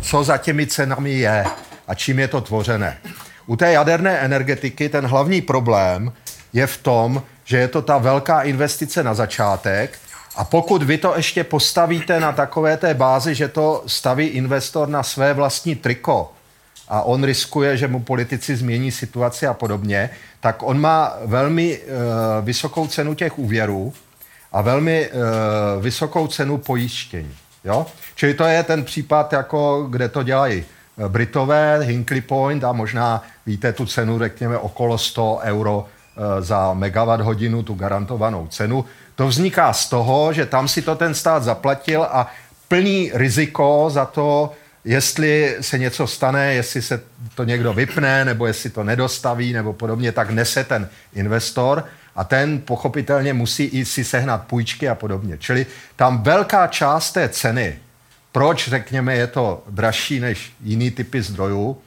Speaker 3: co za těmi cenami je a čím je to tvořené. U té jaderné energetiky ten hlavní problém je v tom, že je to ta velká investice na začátek a pokud vy to ještě postavíte na takové té bázi, že to staví investor na své vlastní triko, a on riskuje, že mu politici změní situaci a podobně, tak on má velmi uh, vysokou cenu těch úvěrů a velmi uh, vysokou cenu pojištění. Jo? Čili to je ten případ, jako kde to dělají eh, Britové, Hinkley Point a možná víte tu cenu, řekněme, okolo 100 euro za megawatt hodinu, tu garantovanou cenu. To vzniká z toho, že tam si to ten stát zaplatil a plný riziko za to, jestli se něco stane, jestli se to někdo vypne, nebo jestli to nedostaví, nebo podobně, tak nese ten investor a ten pochopitelně musí i si sehnat půjčky a podobně. Čili tam velká část té ceny, proč, řekněme, je to dražší než jiný typy zdrojů,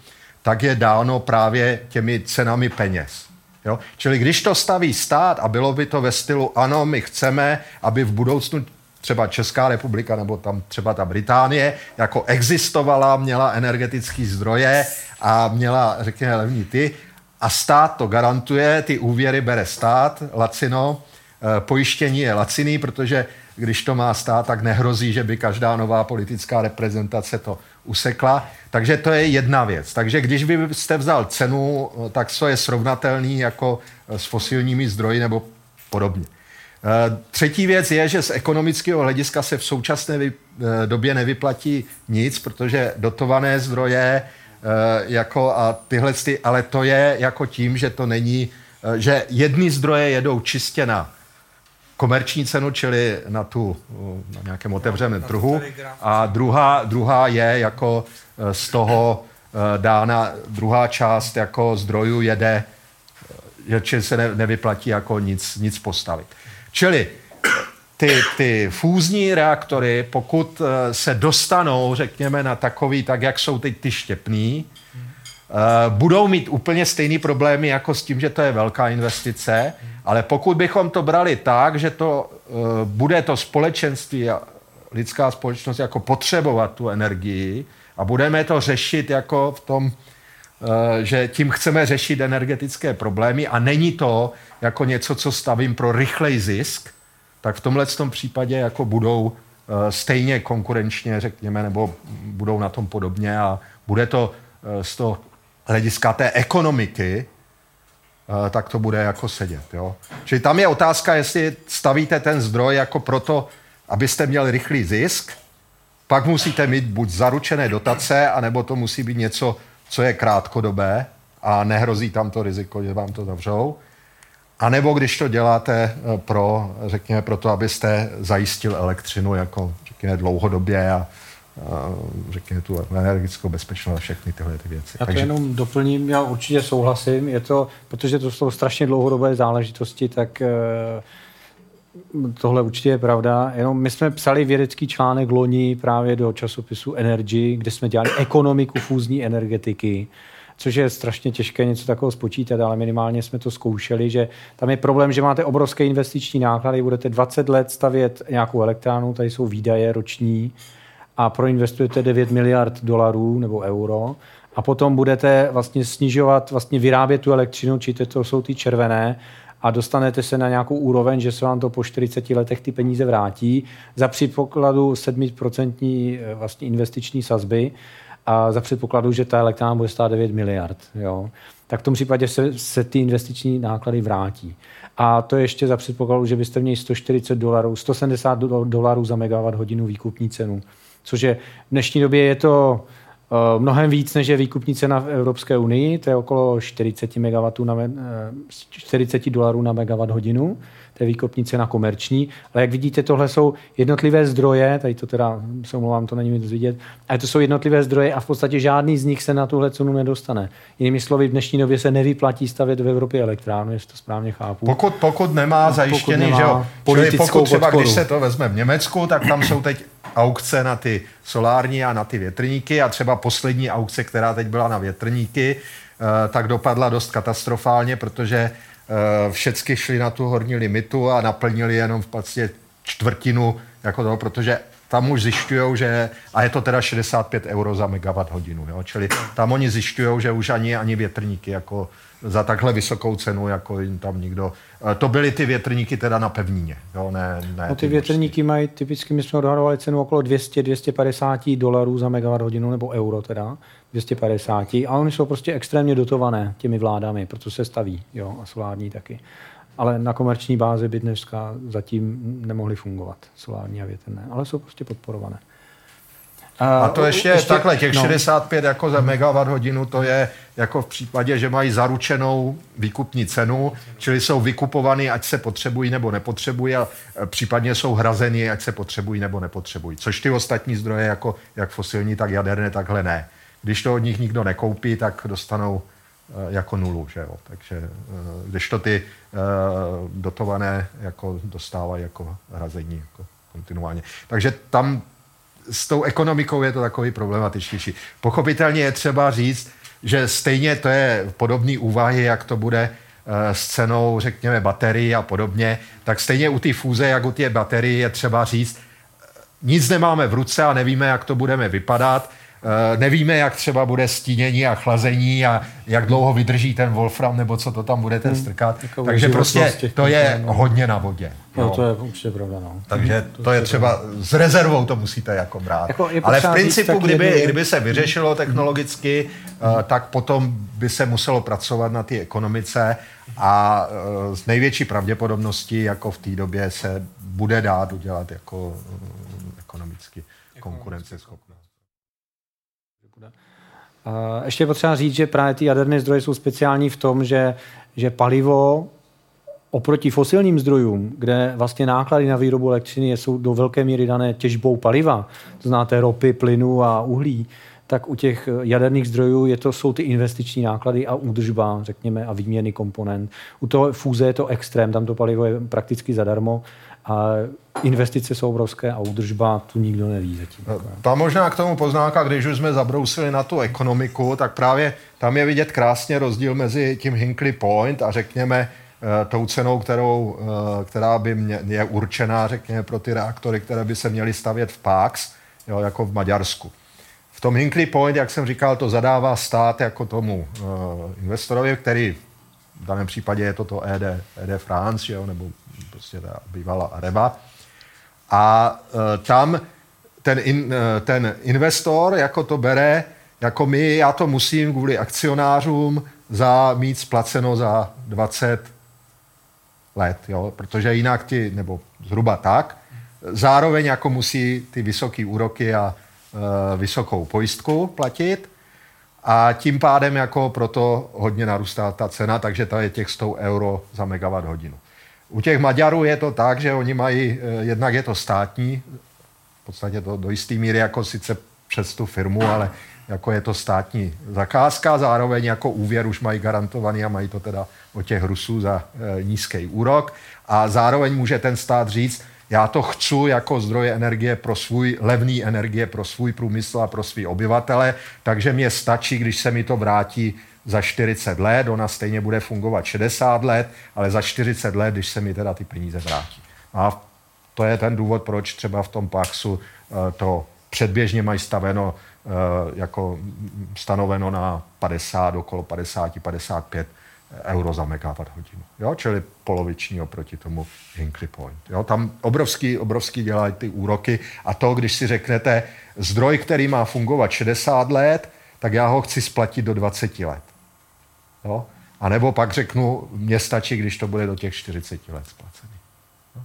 Speaker 3: tak je dáno právě těmi cenami peněz. Jo? Čili když to staví stát a bylo by to ve stylu, ano, my chceme, aby v budoucnu třeba Česká republika nebo tam třeba ta Británie, jako existovala, měla energetické zdroje a měla, řekněme, levní ty a stát to garantuje, ty úvěry bere stát, lacino, e, pojištění je laciný, protože když to má stát, tak nehrozí, že by každá nová politická reprezentace to usekla. Takže to je jedna věc. Takže když byste vzal cenu, tak to je srovnatelný jako s fosilními zdroji nebo podobně. Eh, třetí věc je, že z ekonomického hlediska se v současné eh, době nevyplatí nic, protože dotované zdroje eh, jako a tyhle, ale to je jako tím, že to není, že jedny zdroje jedou čistě na komerční cenu, čili na tu na nějakém otevřeném trhu a druhá, druhá je jako z toho dána, druhá část jako zdrojů jede, že se nevyplatí jako nic, nic postavit. Čili ty, ty fúzní reaktory, pokud eh, se dostanou, řekněme, na takový, tak jak jsou teď ty štěpný, budou mít úplně stejné problémy jako s tím, že to je velká investice, ale pokud bychom to brali tak, že to uh, bude to společenství a lidská společnost jako potřebovat tu energii a budeme to řešit jako v tom, že tím chceme řešit energetické problémy a není to jako něco, co stavím pro rychlej zisk, tak v tomhle tom případě jako budou uh, stejně konkurenčně, řekněme, nebo budou na tom podobně a bude to uh, z toho hlediska té ekonomiky Eh, tak to bude jako sedět. Jo? Čili tam je otázka, jestli stavíte ten zdroj jako proto, abyste měli rychlý zisk, pak musíte mít buď zaručené dotace, anebo to musí být něco, co je krátkodobé a nehrozí tam to riziko, že vám to zavřou. A nebo když to děláte eh, pro, řekněme, pro to, abyste zajistil elektřinu jako, řekněme, dlouhodobě a řekněme, tu energetickou bezpečnost a všechny tyhle ty věci.
Speaker 1: Já to Takže... jenom doplním, já určitě souhlasím, je to, protože to jsou strašně dlouhodobé záležitosti, tak eh, tohle určitě je pravda. Jenom my jsme psali vědecký článek loni právě do časopisu Energy, kde jsme dělali ekonomiku fúzní energetiky, což je strašně těžké něco takového spočítat, ale minimálně jsme to zkoušeli, že tam je problém, že máte obrovské investiční náklady, budete 20 let stavět nějakou elektránu, tady jsou výdaje roční, a proinvestujete 9 miliard dolarů nebo euro a potom budete vlastně snižovat, vlastně vyrábět tu elektřinu, či to jsou ty červené, a dostanete se na nějakou úroveň, že se vám to po 40 letech ty peníze vrátí za předpokladu 7% eh, vlastně investiční sazby a za předpokladu, že ta elektrárna bude stát 9 miliard. Jo. Tak v tom případě se, se ty investiční náklady vrátí. A to ještě za předpokladu, že byste měli 140 dolarů, 170 dolarů za megawatt hodinu výkupní cenu což je v dnešní době je to mnohem víc, než je výkupní cena v Evropské unii, to je okolo 40, MW na, uh, 40 dolarů na megawatt hodinu, to je výkupní cena komerční, ale jak vidíte, tohle jsou jednotlivé zdroje, tady to teda, se omlouvám, to není mi vidět, ale to jsou jednotlivé zdroje a v podstatě žádný z nich se na tuhle cenu nedostane. Jinými slovy, v dnešní době se nevyplatí stavět v Evropě elektránu, jestli to správně chápu.
Speaker 3: Pokud, pokud nemá zajištěný, pokud nemá že jo, pokud třeba, podporu. když se to vezme v Německu, tak tam jsou teď aukce na ty solární a na ty větrníky a třeba poslední aukce, která teď byla na větrníky, eh, tak dopadla dost katastrofálně, protože všechny šli na tu horní limitu a naplnili jenom v podstatě čtvrtinu jako toho, protože tam už zjišťují, že, a je to teda 65 euro za megawatt hodinu, jo? čili tam oni zjišťují, že už ani, ani větrníky jako za takhle vysokou cenu, jako jim tam nikdo... Eh, to byly ty větrníky teda na pevnině, jo, ne, ne
Speaker 1: no ty, ty větrníky mají typicky, my jsme odhadovali cenu okolo 200-250 dolarů za megawatt hodinu, nebo euro teda, 250, a oni jsou prostě extrémně dotované těmi vládami, proto se staví, jo, a solární taky. Ale na komerční bázi by dneska zatím nemohly fungovat solární a větrné, ale jsou prostě podporované.
Speaker 3: A to ještě, ještě takhle, těch no. 65 jako za megawatt hodinu, to je jako v případě, že mají zaručenou výkupní cenu, čili jsou vykupovaný, ať se potřebují nebo nepotřebují a e, případně jsou hrazeny, ať se potřebují nebo nepotřebují. Což ty ostatní zdroje, jako jak fosilní, tak jaderné, takhle ne. Když to od nich nikdo nekoupí, tak dostanou e, jako nulu, že jo. Takže e, když to ty dotované jako dostávají jako hrazení jako kontinuálně. Takže tam s tou ekonomikou je to takový problematičtější. Pochopitelně je třeba říct, že stejně to je podobný úvahy, jak to bude eh, s cenou, řekněme, baterií a podobně, tak stejně u té fúze, jak u té baterii, je třeba říct, nic nemáme v ruce a nevíme, jak to budeme vypadat, Eh, nevíme, jak třeba bude stínění a chlazení a jak dlouho vydrží ten Wolfram, nebo co to tam budete hmm. strkat. Jako Takže prostě to je no. hodně na vodě.
Speaker 1: No, to je určitě pravda. No.
Speaker 3: Takže to, to je třeba, s rezervou to musíte jako brát. Jako Ale v principu, kdyby, kdyby se vyřešilo technologicky, hmm. uh, tak potom by se muselo pracovat na té ekonomice a uh, s největší pravděpodobností jako v té době se bude dát udělat jako uh, ekonomicky konkurenceschopnost.
Speaker 1: Ještě je potřeba říct, že právě ty jaderné zdroje jsou speciální v tom, že, že palivo oproti fosilním zdrojům, kde vlastně náklady na výrobu elektřiny jsou do velké míry dané těžbou paliva, to znáte ropy, plynu a uhlí, tak u těch jaderných zdrojů je to, jsou ty investiční náklady a údržba, řekněme, a výměny komponent. U toho fúze je to extrém, tam to palivo je prakticky zadarmo a investice jsou obrovské a údržba tu nikdo neví zatím.
Speaker 3: Tam možná k tomu poznámka, když už jsme zabrousili na tu ekonomiku, tak právě tam je vidět krásně rozdíl mezi tím Hinkley Point a řekněme eh, tou cenou, kterou, eh, která by mě, je určená, řekněme, pro ty reaktory, které by se měly stavět v Pax, jo, jako v Maďarsku. V tom Hinkley Point, jak jsem říkal, to zadává stát jako tomu uh, investorovi, který v daném případě je to to ED, ED France, jo, nebo prostě ta bývalá Areba. A uh, tam ten, in, uh, ten investor jako to bere, jako my, já to musím kvůli akcionářům za mít splaceno za 20 let, jo? protože jinak ti, nebo zhruba tak, zároveň jako musí ty vysoké úroky a e, vysokou pojistku platit a tím pádem jako proto hodně narůstá ta cena, takže to je těch 100 euro za megawatt hodinu. U těch Maďarů je to tak, že oni mají, eh, jednak je to státní, v podstatě to do jisté míry jako sice přes tu firmu, ale jako je to státní zakázka, zároveň jako úvěr už mají garantovaný a mají to teda od těch Rusů za e, nízký úrok. A zároveň může ten stát říct, já to chci jako zdroje energie pro svůj, levný energie pro svůj průmysl a pro svý obyvatele, takže mě stačí, když se mi to vrátí za 40 let, ona stejně bude fungovat 60 let, ale za 40 let, když se mi teda ty peníze vrátí. A to je ten důvod, proč třeba v tom Paxu eh, to předběžně mají staveno eh, jako stanoveno na 50, okolo 50, 55 euro za megawatt hodinu. Jo? Čili poloviční oproti tomu Hinkley Point. Jo? Tam obrovský, obrovský dělají ty úroky a to, když si řeknete, zdroj, který má fungovat 60 let, tak já ho chci splatit do 20 let. Jo? A nebo pak řeknu, mně stačí, když to bude do těch 40 let splacený. Jo?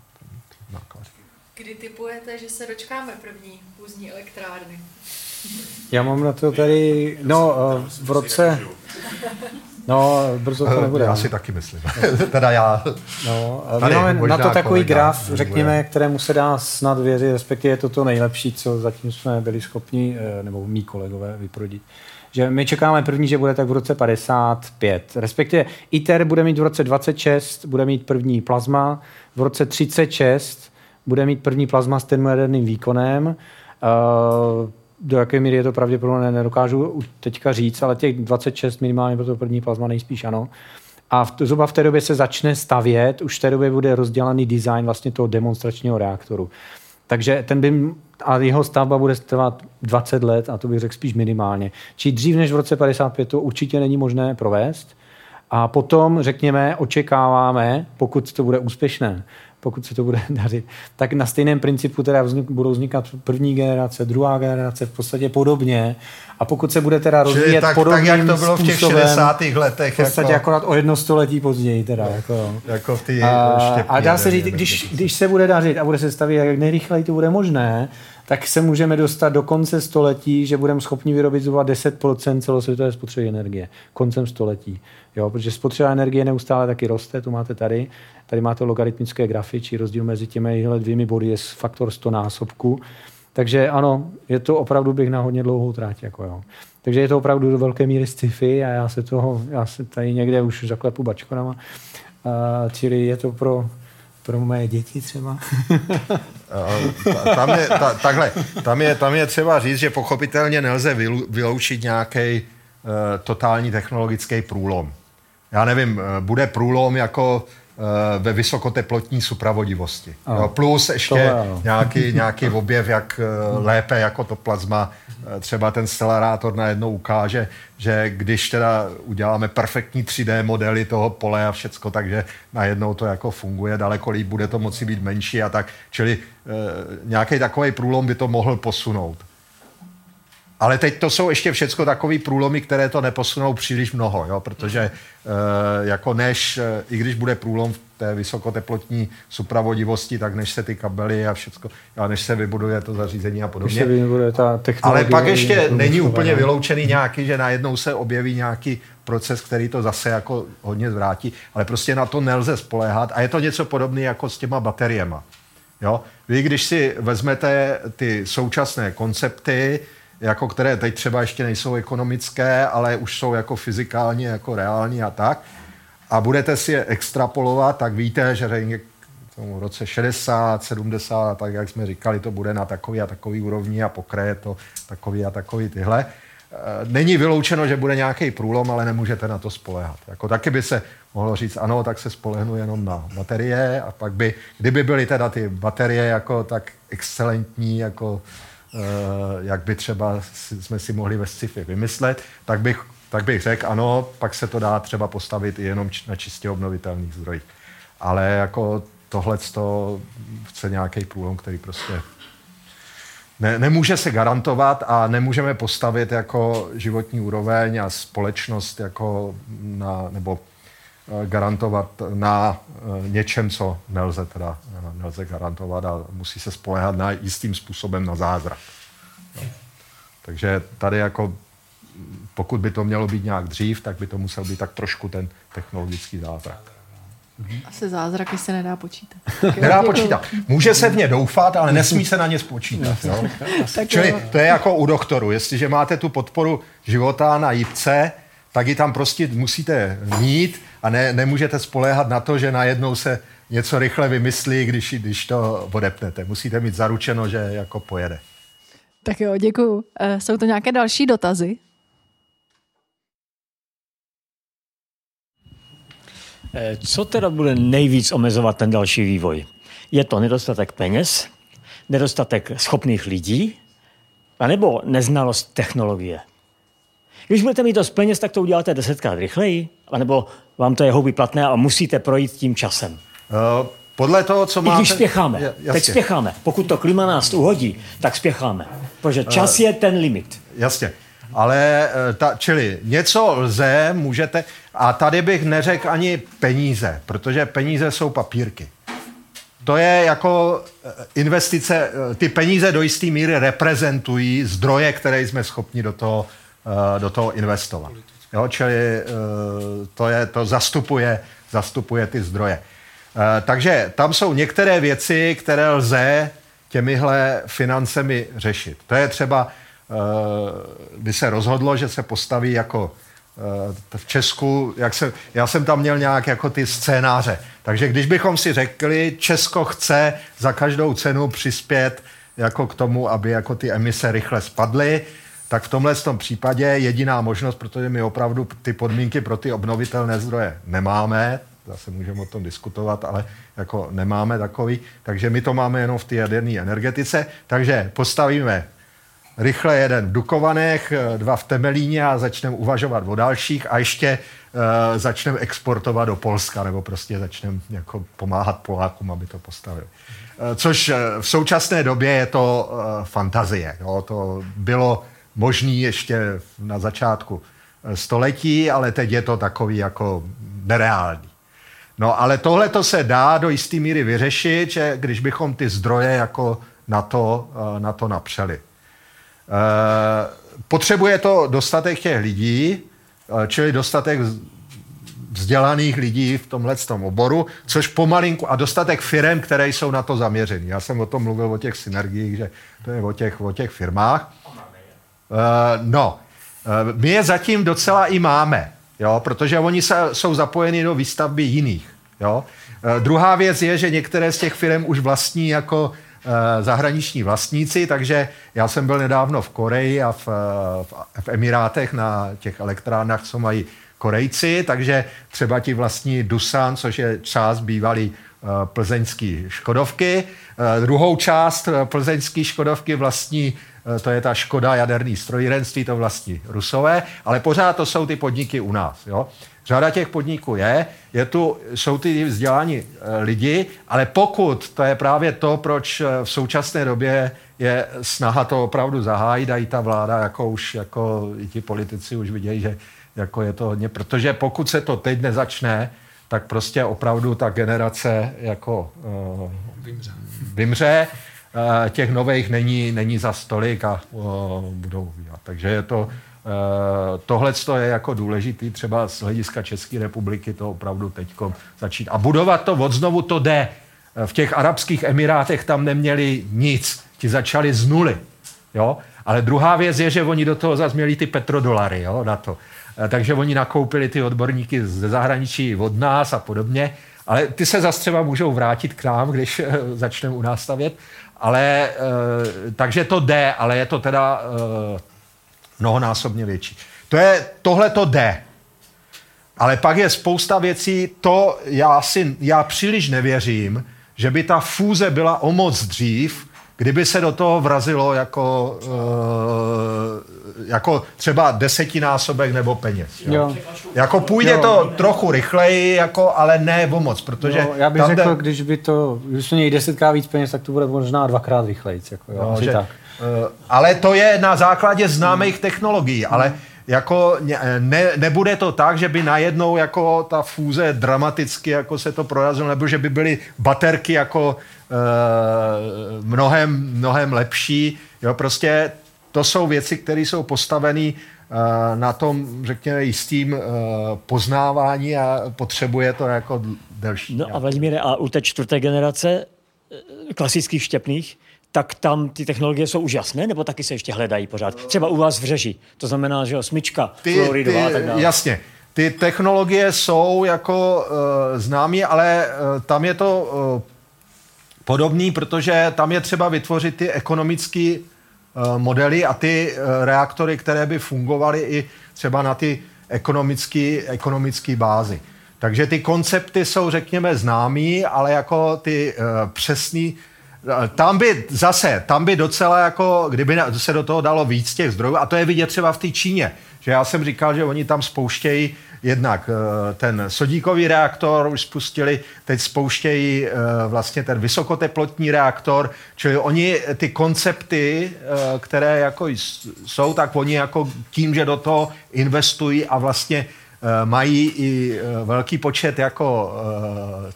Speaker 2: Kdy typujete, že se dočkáme první fúzní elektrárny?
Speaker 1: Já mám na to tady, no eh, v roce, no brzo to nebude.
Speaker 3: Já si taky myslím. teda já.
Speaker 1: No, my máme na to takový graf, řekněme, kterému se dá snad věřit, respektive je to to nejlepší, co zatím jsme byli schopni, eh, nebo mý kolegové vyprodit že my čekáme první, že bude tak v roce 55. Respektive ITER bude mít v roce 26, bude mít první plazma, v roce 36 bude mít první plazma s termojaderným výkonem. Uh, do jaké míry je to pravděpodobné, nedokážu teďka říct, ale těch 26 minimálně pro to první plazma nejspíš ano. A v, zhruba v té době se začne stavět, už v té době bude rozdělaný design vlastně toho demonstračního reaktoru. Takže ten by, a jeho stavba bude trvat 20 let, a to bych řekl spíš minimálně. Či dřív než v roce 55 to určitě není možné provést. A potom, řekněme, očekáváme, pokud to bude úspěšné, pokud se to bude dařit, tak na stejném principu teda vznik, budou vznikat první generace, druhá generace, v podstatě podobně. A pokud se bude teda rozvíjet tak, podobným tak, jak to bylo v těch 60.
Speaker 3: letech.
Speaker 1: V podstatě jako... akorát o jedno století později. Teda, no, jako,
Speaker 3: jako v ty
Speaker 1: a, a dá se říct, když, když se bude dařit a bude se stavět, jak nejrychleji to bude možné, tak se můžeme dostat do konce století, že budeme schopni vyrobit zhruba 10% celosvětové spotřeby energie. Koncem století. Jo, protože spotřeba energie neustále taky roste, tu máte tady. Tady máte logaritmické grafy, či rozdíl mezi těmi dvěmi body je faktor 100 násobku. Takže ano, je to opravdu bych na hodně dlouhou tráť. Jako jo. Takže je to opravdu do velké míry sci-fi a já se toho, já se tady někde už zaklepu bačkonama. Uh, čili je to pro, pro moje děti třeba.
Speaker 3: tam, je, ta, takhle, tam, je, tam je třeba říct, že pochopitelně nelze vyloučit nějaký uh, totální technologický průlom. Já nevím, uh, bude průlom jako Eh, ve vysokoteplotní supravodivosti. Jo, plus ještě nějaký, nějaký objev, jak eh, lépe jako to plazma, eh, třeba ten stelarátor najednou ukáže, že když teda uděláme perfektní 3D modely toho pole a všecko, takže najednou to jako funguje, daleko líp bude to moci být menší a tak. Čili nějaký takový průlom by to mohl posunout. Ale teď to jsou ještě všechno takové průlomy, které to neposunou příliš mnoho, jo? protože e, jako než, e, i když bude průlom v té vysokoteplotní supravodivosti, tak než se ty kabely a všechno, a než se vybuduje to zařízení a podobně.
Speaker 1: ta
Speaker 3: Ale pak ještě není úplně vyloučený nějaký, že najednou se objeví nějaký proces, který to zase jako hodně zvrátí, ale prostě na to nelze spoléhat a je to něco podobné jako s těma bateriema. Jo? Vy, když si vezmete ty současné koncepty, jako které teď třeba ještě nejsou ekonomické, ale už jsou jako fyzikálně jako reální a tak, a budete si je extrapolovat, tak víte, že v roce 60, 70, tak jak jsme říkali, to bude na takový a takový úrovni a pokraje to takový a takový tyhle. Eh, není vyloučeno, že bude nějaký průlom, ale nemůžete na to spolehat. Jako taky by se mohlo říct, ano, tak se spolehnu jenom na baterie a pak by, kdyby byly teda ty baterie jako tak excelentní, jako jak by třeba jsme si mohli ve sci-fi vymyslet, tak bych, tak bych řekl, ano, pak se to dá třeba postavit i jenom na čistě obnovitelných zdrojích. Ale jako tohle to chce nějaký průlom, který prostě ne, nemůže se garantovat a nemůžeme postavit jako životní úroveň a společnost jako na, nebo eh, garantovat na eh, něčem, co nelze teda nelze garantovat a musí se spolehat na jistým způsobem na zázrak. No. Takže tady jako pokud by to mělo být nějak dřív, tak by to musel být tak trošku ten technologický zázrak.
Speaker 2: Mhm. Asi zázraky se nedá počítat.
Speaker 3: Nedá počítat. Může se v ně doufat, ale nesmí se na ně spočítat. Jo? Čili to je jako u doktoru. Jestliže máte tu podporu života na jipce, tak ji tam prostě musíte mít a ne, nemůžete spoléhat na to, že najednou se něco rychle vymyslí, když, když to odepnete. Musíte mít zaručeno, že jako pojede.
Speaker 2: Tak jo, děkuju. Eh, jsou to nějaké další dotazy?
Speaker 5: Eh, co teda bude nejvíc omezovat ten další vývoj? Je to nedostatek peněz, nedostatek schopných lidí, anebo neznalost technologie? Když budete mít dost peněz, tak to uděláte desetkrát rychleji, anebo vám to je houby platné a musíte projít tím časem. Uh,
Speaker 3: podle toho, co máte...
Speaker 5: I když spěcháme. Jasně. Teď spěcháme. Pokud to klima nás uhodí, tak spěcháme. Protože čas uh, je ten limit.
Speaker 3: Jasně. Ale, ta, čili něco lze, můžete, a tady bych neřekl ani peníze, protože peníze jsou papírky. To je jako eh, investice, eh, ty peníze do jisté míry reprezentují zdroje, které jsme schopni do toho, eh, do toho investovat. Jo, čili to, je, to zastupuje, zastupuje ty zdroje. Takže tam jsou některé věci, které lze těmihle financemi řešit. To je třeba, by se rozhodlo, že se postaví jako v Česku, jak se, já jsem tam měl nějak jako ty scénáře. Takže když bychom si řekli, Česko chce za každou cenu přispět jako k tomu, aby jako ty emise rychle spadly, tak v tomhle tom případě jediná možnost, protože my opravdu ty podmínky pro ty obnovitelné zdroje nemáme, zase můžeme o tom diskutovat, ale jako nemáme takový, takže my to máme jenom v té jaderné energetice, takže postavíme rychle jeden v Dukovanech, eh, dva v Temelíně a začneme uvažovat o dalších a ještě uh, začneme exportovat do Polska nebo prostě začneme jako pomáhat Polákům, aby to postavili. Uh, což uh, v současné době je to uh, fantazie. Jo? To bylo možné ještě na začátku století, ale teď je to takový jako nereální. No ale tohle to se dá do jisté míry vyřešit, že když bychom ty zdroje jako na to, na to napřeli. Eh, potřebuje to dostatek těch lidí, eh, čili dostatek vzdělaných lidí v tomhle tom oboru, což pomalinku a dostatek firm, které jsou na to zaměřený. Já jsem o tom mluvil o těch synergiích, že to je o těch, o těch firmách. Uh, no, uh, my je zatím docela i máme, jo, protože oni se, jsou zapojeni do výstavby jiných. Jo. Uh, druhá věc je, že některé z těch firm už vlastní jako Eh, zahraniční vlastníci, takže já jsem byl nedávno v Koreji a v, v, v Emirátech na těch elektrárnách, co mají Korejci, takže třeba ti vlastní Dusan, což je část bývalý eh, plzeňský Škodovky. Eh, druhou část plzeňský Škodovky vlastní, to je ta Škoda jaderný strojírenství, to vlastní Rusové, ale pořád to jsou ty podniky u nás. Jo? Řada těch podniků je, je tu, jsou ty vzdělání eh, lidi, ale pokud, to je právě to, proč eh, v současné době je snaha to opravdu zahájit a i ta vláda, jako už jako i ti politici už vidějí, že jako je to hodně, protože pokud se to teď nezačne, tak prostě opravdu ta generace jako uh, vymře. vymře. Uh, těch nových není, není za stolik a budou vývat. Takže je to, Eh, tohle je jako důležitý třeba z hlediska České republiky to opravdu teď začít. A budovat to od znovu to jde. Eh, v těch arabských emirátech tam neměli nic. Ti začali z nuly. Jo? Ale druhá věc je, že oni do toho zase měli ty petrodolary jo, na to. Eh, takže oni nakoupili ty odborníky ze zahraničí od nás a podobně. Ale ty se zase třeba můžou vrátit k nám, když eh, začneme u nás stavět. Ale, takže to jde, ale je to teda mnohonásobně větší. To je, tohle to jde. Ale pak je spousta věcí, to já, si, já příliš nevěřím, že by ta fúze byla o moc dřív, kdyby se do toho vrazilo jako, uh, jako třeba desetinásobek nebo peněz. Jo? Jo. Jako půjde jo. to trochu rychleji, jako, ale ne o moc, protože... Jo,
Speaker 1: já bych řekl, jde... když by to, když něj desetkrát víc peněz, tak to bude možná dvakrát rychleji. Jako, jo, no, že, tak.
Speaker 3: Uh, ale to je na základě známých hmm. technologií, ale jako ne, nebude to tak, že by najednou jako ta fúze dramaticky jako se to prorazilo, nebo že by byly baterky jako mnohem, mnohem lepší. Jo, prostě to jsou věci, které jsou postaveny e, na tom, řekněme, jistým e, poznávání a potřebuje to jako delší.
Speaker 5: No a Vladimíre, a u té čtvrté generace klasických štěpných, tak tam ty technologie jsou úžasné, nebo taky se ještě hledají pořád? Třeba u vás v řeži. To znamená, že jo, smyčka, ty, fluoridová a tak dále.
Speaker 3: Jasně. Ty technologie jsou jako uh, známé, ale uh, tam je to uh, podobný, protože tam je třeba vytvořit ty ekonomické uh, modely a ty uh, reaktory, které by fungovaly i třeba na ty ekonomické ekonomický bázy. Takže ty koncepty jsou, řekněme, známý, ale jako ty uh, přesný tam by zase, tam by docela jako, kdyby se do toho dalo víc těch zdrojů, a to je vidět třeba v té Číně, že já jsem říkal, že oni tam spouštějí jednak eh, ten sodíkový reaktor, už spustili, teď spouštějí eh, vlastně ten vysokoteplotní reaktor, čili oni ty koncepty, eh, které jako jsou, tak oni jako tím, že do toho investují a vlastně mají i velký počet jako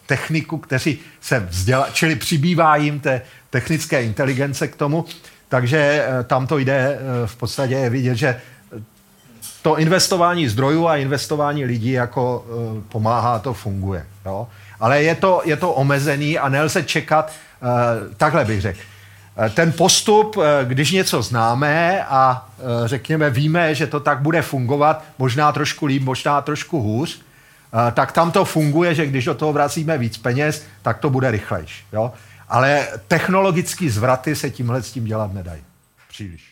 Speaker 3: techniků, kteří se vzdělá, čili přibývá jim té technické inteligence k tomu, takže tam to jde v podstatě je vidět, že to investování zdrojů a investování lidí jako pomáhá, to funguje. Jo? Ale je to, je to omezený a nelze čekat, takhle bych řekl, Eh, ten postup, eh, když něco známe a eh, řekněme víme, že to tak bude fungovat, možná trošku líp, možná trošku hůř, tak tam to funguje, že když do toho vracíme víc peněz, tak to bude rychlejší. Ale technologické zvraty se tímhle s tím dělat nedají. Příliš.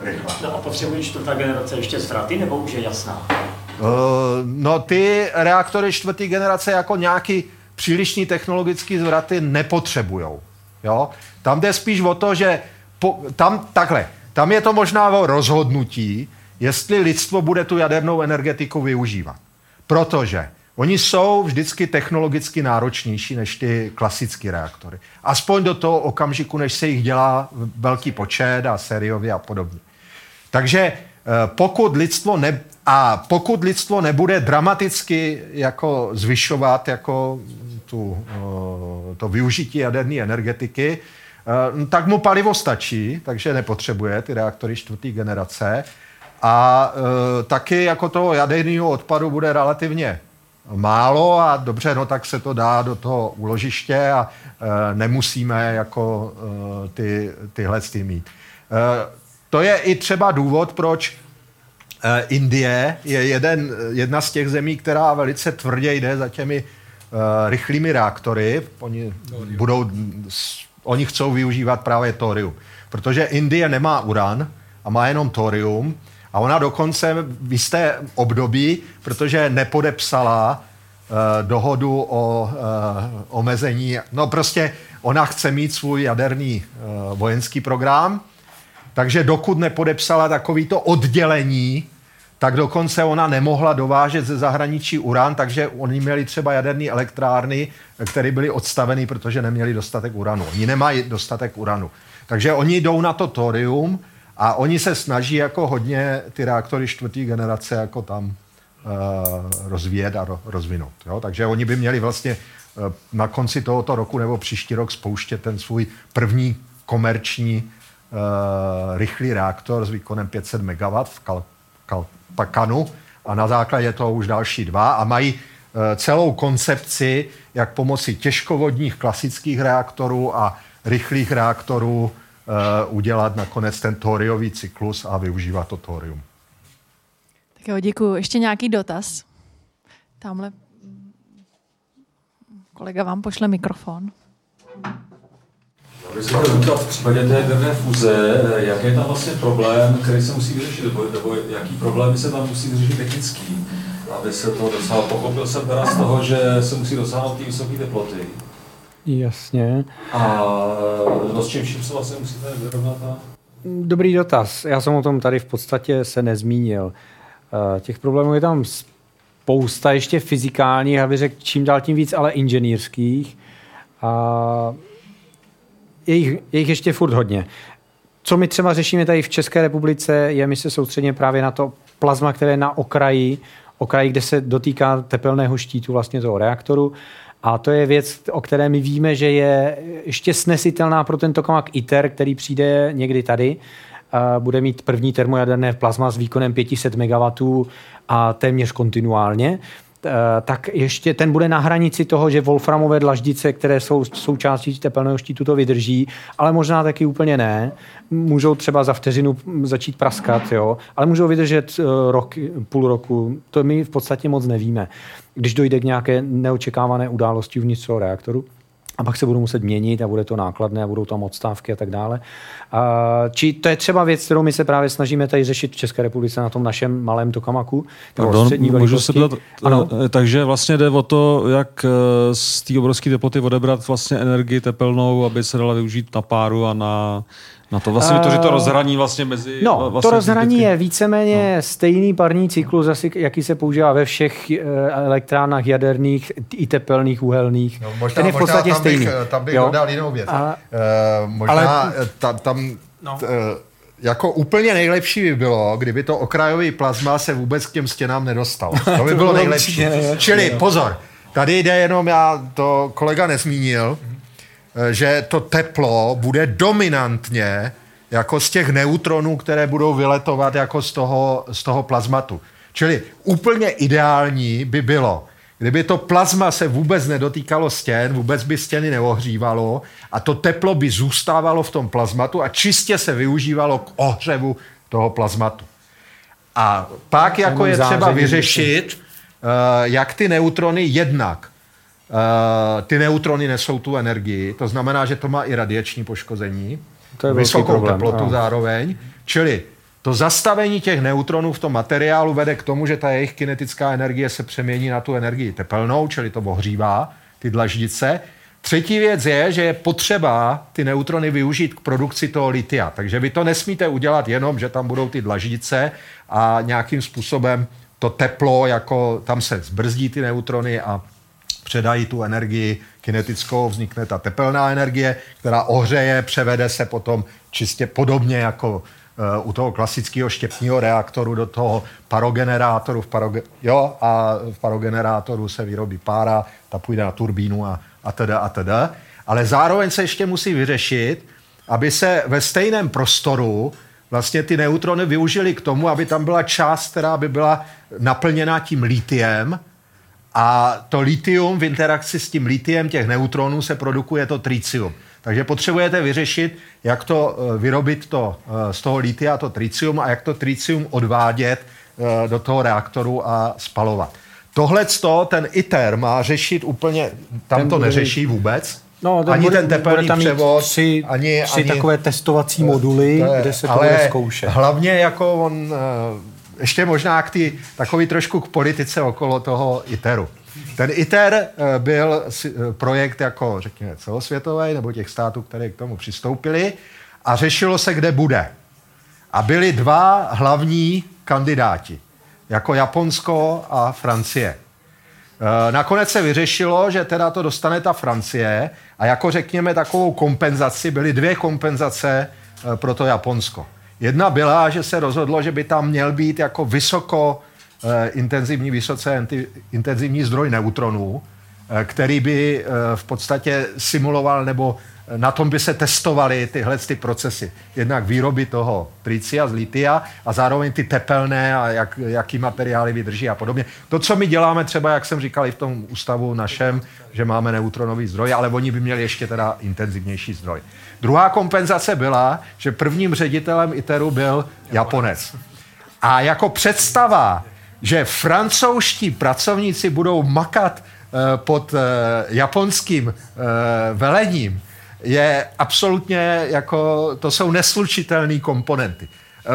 Speaker 5: Rychle. No a potřebuje čtvrtá generace ještě zvraty, nebo už je jasná? Uh,
Speaker 3: no ty reaktory čtvrté generace jako nějaký přílišní technologické zvraty nepotřebujou. Jo? Tam jde spíš o to, že po, tam takhle, tam je to možná o rozhodnutí, jestli lidstvo bude tu jadernou energetiku využívat. Protože oni jsou vždycky technologicky náročnější než ty klasické reaktory. Aspoň do toho okamžiku, než se jich dělá velký počet a sériově a podobně. Takže eh, pokud lidstvo ne, a pokud lidstvo nebude dramaticky jako zvyšovat jako tu, eh, to využití jaderné energetiky, eh, tak mu palivo stačí, takže nepotřebuje ty reaktory čtvrté generace. A taky jako toho jaderného odpadu bude relativně málo a dobře, no tak se to dá do toho úložiště a e, nemusíme jako e, ty, tyhle ty mít. E, to je i třeba důvod, proč e, Indie je jeden, jedna z těch zemí, která velice tvrdě jde za těmi uh, rychlými reaktory. Oni, budou, oni chcou využívat právě thorium. Protože Indie nemá uran a má jenom thorium a ona dokonce v jisté období, protože nepodepsala uh, dohodu o uh, omezení, no prostě ona chce mít svůj jaderný uh, vojenský program, takže dokud nepodepsala takovýto oddělení tak dokonce ona nemohla dovážet ze zahraničí uran, takže oni měli třeba jaderné elektrárny, které byly odstaveny, protože neměli dostatek uranu. Oni nemají dostatek uranu. Takže oni jdou na to torium a oni se snaží jako hodně ty reaktory čtvrtý generace jako tam uh, rozvíjet a ro, rozvinout. Jo? Takže oni by měli vlastně uh, na konci tohoto roku nebo příští rok spouštět ten svůj první komerční uh, rychlý reaktor s výkonem 500 MW v Kal- Kal- Pakanu a na základě toho už další dva a mají e, celou koncepci, jak pomocí těžkovodních klasických reaktorů a rychlých reaktorů udělat nakonec ten tóriový cyklus a využívat to tórium.
Speaker 2: Tak jo, děkuji. Ještě nějaký dotaz? Tamhle kolega vám pošle mikrofon.
Speaker 6: Když se v případě té jaderné fuze, jaký je tam vlastně problém, který se musí vyřešit, nebo, nebo jaký problémy se tam musí vyřešit technický, aby se to dosáhlo. Pochopil jsem teda z toho, že se musí dosáhnout ty vysoké teploty.
Speaker 1: Jasně.
Speaker 6: A no, s čím vším se vlastně musíte vyrovnat? A...
Speaker 1: Dobrý dotaz. Já jsem o tom tady v podstatě se nezmínil. Eh, těch problémů je tam spousta ještě fyzikálních, aby řekl čím dál tím víc, ale inženýrských. A je jich, je jich ještě furt hodně. Co my třeba řešíme tady v České republice, je, my se soustředíme právě na to plazma, které je na okraji, okraji, kde se dotýká tepelného štítu vlastně toho reaktoru. A to je věc, o které my víme, že je ještě snesitelná pro ten tokamak ITER, který přijde někdy tady. Bude mít první termojaderné plazma s výkonem 500 MW a téměř kontinuálně. Tak ještě ten bude na hranici toho, že wolframové dlaždice, které jsou součástí tepelného štítu, to vydrží, ale možná taky úplně ne. Můžou třeba za vteřinu začít praskat, jo, ale můžou vydržet eh, rok, půl roku. To my v podstatě moc nevíme. Když dojde k nějaké neočekávané události uvnitř toho reaktoru, a pak se budou muset měnit a bude to nákladné a budou tam odstávky a tak dále. A, či to je třeba věc, kterou my se právě snažíme tady řešit v České republice na tom našem malém tokamaku.
Speaker 7: Pardon, můžu se ptat, ano. Eh, takže vlastně jde o to, jak eh, z té obrovské teploty odebrat vlastně energii tepelnou, aby se dala využít na páru a na na to vlastně to, že to rozhraní vlastně mezi...
Speaker 1: No,
Speaker 7: vlastně
Speaker 1: to rozhraní je víceméně no. stejný parní cyklus, asi, jaký se používá ve všech eh, elektrárnách jaderných i tepelných, uhelných.
Speaker 3: No, možná, Ten je v podstatě tam stejný. Bych, eh, tam bych jo? dodal jinou věc. A, uh, možná ale, tam, tam no. t, jako úplně nejlepší by bylo, kdyby to okrajový plazma se vůbec k těm stěnám nedostalo. To by bylo nejlepší. Čili pozor, tady jde jenom, já to kolega nezmínil, Eh, že to teplo bude dominantně jako z těch neutronů, které budou vyletovat jako z toho, z toho plazmatu. Čili úplně ideální by bylo, kdyby to plazma se vůbec nedotýkalo stěn, vůbec by stěny neohřívalo a to teplo by zůstávalo v tom plazmatu a čistě se využívalo k ohřevu toho plazmatu. A pak jako je třeba vyřešit, eh, jak ty neutrony jednak Uh, ty neutrony nesou tu energii, to znamená, že to má i radiační poškození, to je vysokou problém, teplotu no. zároveň, čili to zastavení těch neutronů v tom materiálu vede k tomu, že ta jejich kinetická energie se přemění na tu energii tepelnou, čili to ohřívá ty dlaždice. Třetí věc je, že je potřeba ty neutrony využít k produkci toho litia. Takže vy to nesmíte udělat jenom, že tam budou ty dlaždice a nějakým způsobem to teplo, jako tam se zbrzdí ty neutrony a předají tu energii kinetickou, vznikne ta tepelná energie, která ohřeje, převede se potom čistě podobně jako uh, u toho klasického štěpního reaktoru do toho parogenerátoru. V paroge- jo, a v parogenerátoru se vyrobí pára, ta půjde na turbínu a, a teda a teda. Ale zároveň se ještě musí vyřešit, aby se ve stejném prostoru vlastně ty neutrony využili k tomu, aby tam byla část, která by byla naplněná tím litiem, a to litium v interakci s tím litiem těch neutronů se produkuje to tritium. Takže potřebujete vyřešit, jak to eh, vyrobit to, eh, z toho litia to tritium a jak to tritium odvádět eh, do toho reaktoru a spalovat. Tohle ten ITER má řešit úplně, tam ten to neřeší vůbec,
Speaker 1: No,
Speaker 3: ani bude, ten tepelný
Speaker 1: tam
Speaker 3: převod,
Speaker 1: tři,
Speaker 3: ani,
Speaker 1: tři
Speaker 3: ani,
Speaker 1: takové testovací moduly, je, kde se to bude zkoušet.
Speaker 3: hlavně jako on ještě možná k tý, takový trošku k politice okolo toho ITERu. Ten ITER eh, byl eh, projekt jako, řekněme, celosvětový, nebo těch států, které k tomu přistoupili, a řešilo se, kde bude. A byli dva hlavní kandidáti, jako Japonsko a Francie. Eh, nakonec se vyřešilo, že teda to dostane ta Francie a jako řekněme takovou kompenzaci, byly dvě kompenzace pro to Japonsko. Jedna byla, že se rozhodlo, že by tam měl být jako vysoko eh, intenzivní, vysoce intenzivní zdroj neutronů, eh, který by eh, v podstatě simuloval nebo na tom by se testovaly tyhle ty procesy. Jednak výroby toho tricia z litia a zároveň ty tepelné a jak, jaký materiály vydrží a podobně. To, co my děláme třeba, jak jsem říkal i v tom ústavu našem, že máme neutronový zdroj, ale oni by měli ještě teda intenzivnější zdroj. Druhá kompenzace byla, že prvním ředitelem ITERu byl Japonec. A jako představa, že francouzští pracovníci budou makat uh, pod uh, japonským uh, velením, je absolutně jako, to jsou neslučitelné komponenty.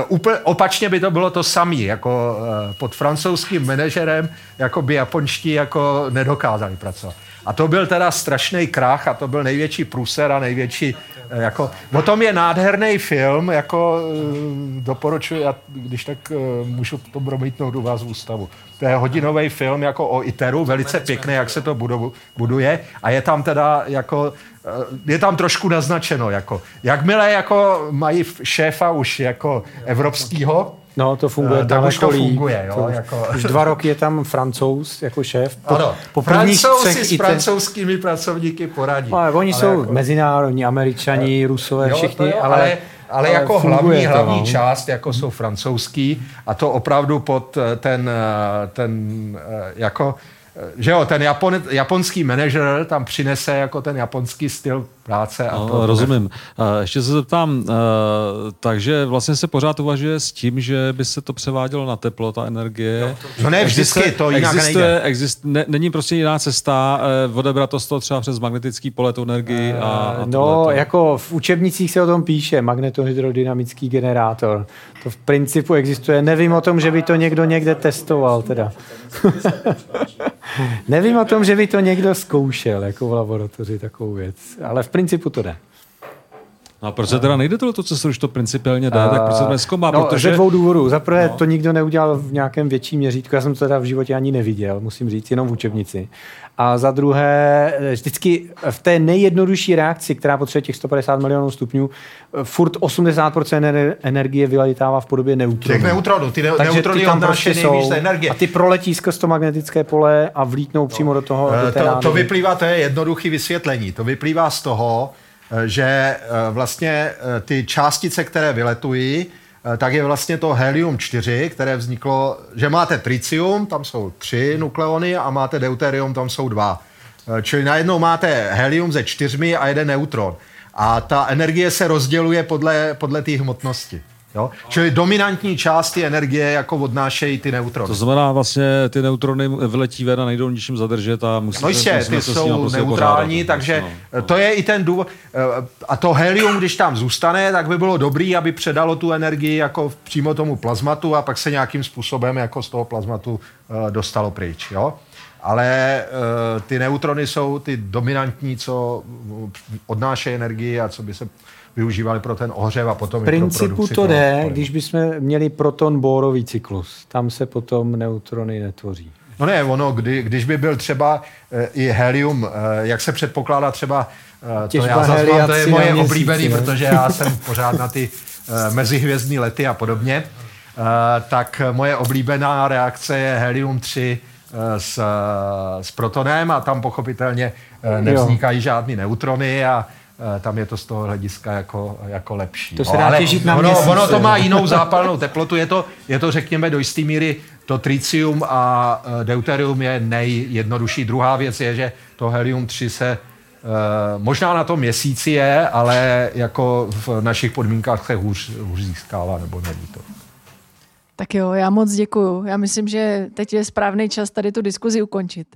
Speaker 3: Úplně opačně by to bylo to samé, jako pod francouzským manažerem, jako by japonští jako nedokázali pracovat. A to byl teda strašný krach a to byl největší průser a největší Eh, jako, o tom je nádherný film, jako eh, doporučuji, když tak eh, můžu to promítnout u vás v ústavu. To je hodinový film jako o ITERu, velice pěkný, jak se to buduje a je tam teda jako je tam trošku naznačeno, jako, jakmile jako mají šéfa už jako evropského,
Speaker 1: No, to funguje
Speaker 3: tak už to funguje, jo, to,
Speaker 1: jako... Už dva roky je tam francouz jako šéf. Po,
Speaker 3: ano, po francouzi s francouzskými pracovníky poradí.
Speaker 1: Ale oni ale jsou jako... mezinárodní, američani, rusové, jo, všichni, jo, ale,
Speaker 3: ale ale jako hlavní, to, hlavní no. část jako jsou francouzský a to opravdu pod ten, ten jako že jo, ten Japon, japonský manažer tam přinese jako ten japonský styl práce. A
Speaker 7: no,
Speaker 3: to,
Speaker 7: rozumím. Ne... Ještě se zeptám, takže vlastně se pořád uvažuje s tím, že by se to převádělo na teplo, ta energie.
Speaker 3: No ne, vždycky to jinak existuje, nejde.
Speaker 7: Exist, ne, není prostě jiná cesta e, odebrat to z toho třeba přes magnetický pole tu energii a, a
Speaker 1: No, tohleto. jako v učebnicích se o tom píše, magnetohydrodynamický generátor. To v principu existuje. Nevím o tom, že by to někdo někde testoval teda. Nevím o tom, že by to někdo zkoušel jako v laboratoři takovou věc, ale v principu to jde.
Speaker 7: No a proč se teda nejde to cestou, když to principiálně jde, tak proč se to neskoumá?
Speaker 1: No, protože... Ze dvou důvodů. Za prvé, no. to nikdo neudělal v nějakém větším měřítku, já jsem to teda v životě ani neviděl, musím říct, jenom v učebnici. A za druhé, vždycky v té nejjednodušší reakci, která potřebuje těch 150 milionů stupňů, furt 80% energie vyletává v podobě neutronů.
Speaker 3: Těch neutronů, ty ne- neutrony ty tam prostě jsou energie.
Speaker 1: A ty proletí skrz to magnetické pole a vlítnou no. přímo do toho.
Speaker 3: Do to, to vyplývá, to je jednoduché vysvětlení, to vyplývá z toho, že eh, vlastně eh, ty částice, které vyletují, eh, tak je vlastně to helium-4, které vzniklo, že máte tritium, tam jsou tři nukleony a máte deuterium, tam jsou dva. Čili najednou máte helium ze čtyřmi a jeden neutron. A ta energie se rozděluje podle, podle té hmotnosti. Jo? Čili dominantní části energie jako odnášejí ty neutrony.
Speaker 7: To znamená vlastně, ty neutrony vyletí ven a nejdou ničím zadržet a musí
Speaker 3: No jistě, ty jsou prostě neutrální, takže no. to je i ten důvod. Eh, a to helium, když tam zůstane, tak by bylo dobrý, aby předalo tu energii jako přímo tomu plazmatu a pak se nějakým způsobem jako z toho plazmatu eh, dostalo pryč. Jo? Ale uh, ty neutrony jsou ty dominantní, co odnášejí energii a co by se využívali pro ten ohřev a potom
Speaker 1: v principu to jde, když bychom měli proton-bórový cyklus. Tam se potom neutrony netvoří.
Speaker 3: No ne, ono, kdy, když by byl třeba e, i helium, e, jak se předpokládá třeba, e, to já zase to je moje měsíci, oblíbený, ne? protože já jsem pořád na ty e, mezihvězdní lety a podobně, e, tak moje oblíbená reakce je helium-3 s, s protonem a tam pochopitelně nevznikají žádný neutrony a tam je to z toho hlediska jako, jako lepší.
Speaker 1: To se no, dá těžit na
Speaker 3: ono, ono to má jinou zápalnou teplotu, je to, je to řekněme do jisté míry to tritium a eh, deuterium je nejjednodušší. Druhá věc je, že to helium-3 se Uh, možná na tom měsíci je, ale jako v našich podmínkách se hůř, hůř získává, nebo neví to.
Speaker 2: Tak jo, já moc děkuju. Já myslím, že teď je správný čas tady tu diskuzi ukončit.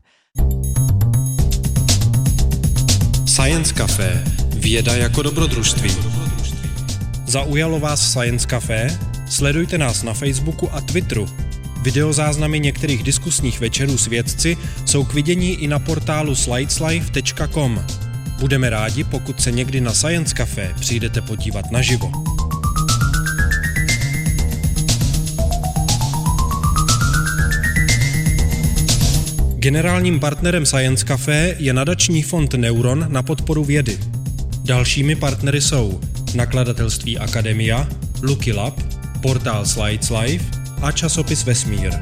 Speaker 8: Science Café Věda jako dobrodružství. Zaujalo vás Science Café? Sledujte nás na Facebooku a Twitteru. Videozáznamy některých diskusních večerů s vědci jsou k vidění i na portálu slideslife.com. Budeme rádi, pokud se někdy na Science Café přijdete podívat naživo. Generálním partnerem Science Café je nadační fond Neuron na podporu vědy. Dalšími partnery jsou nakladatelství Akademia, Lucky Lab, portál Slides Life a časopis Vesmír.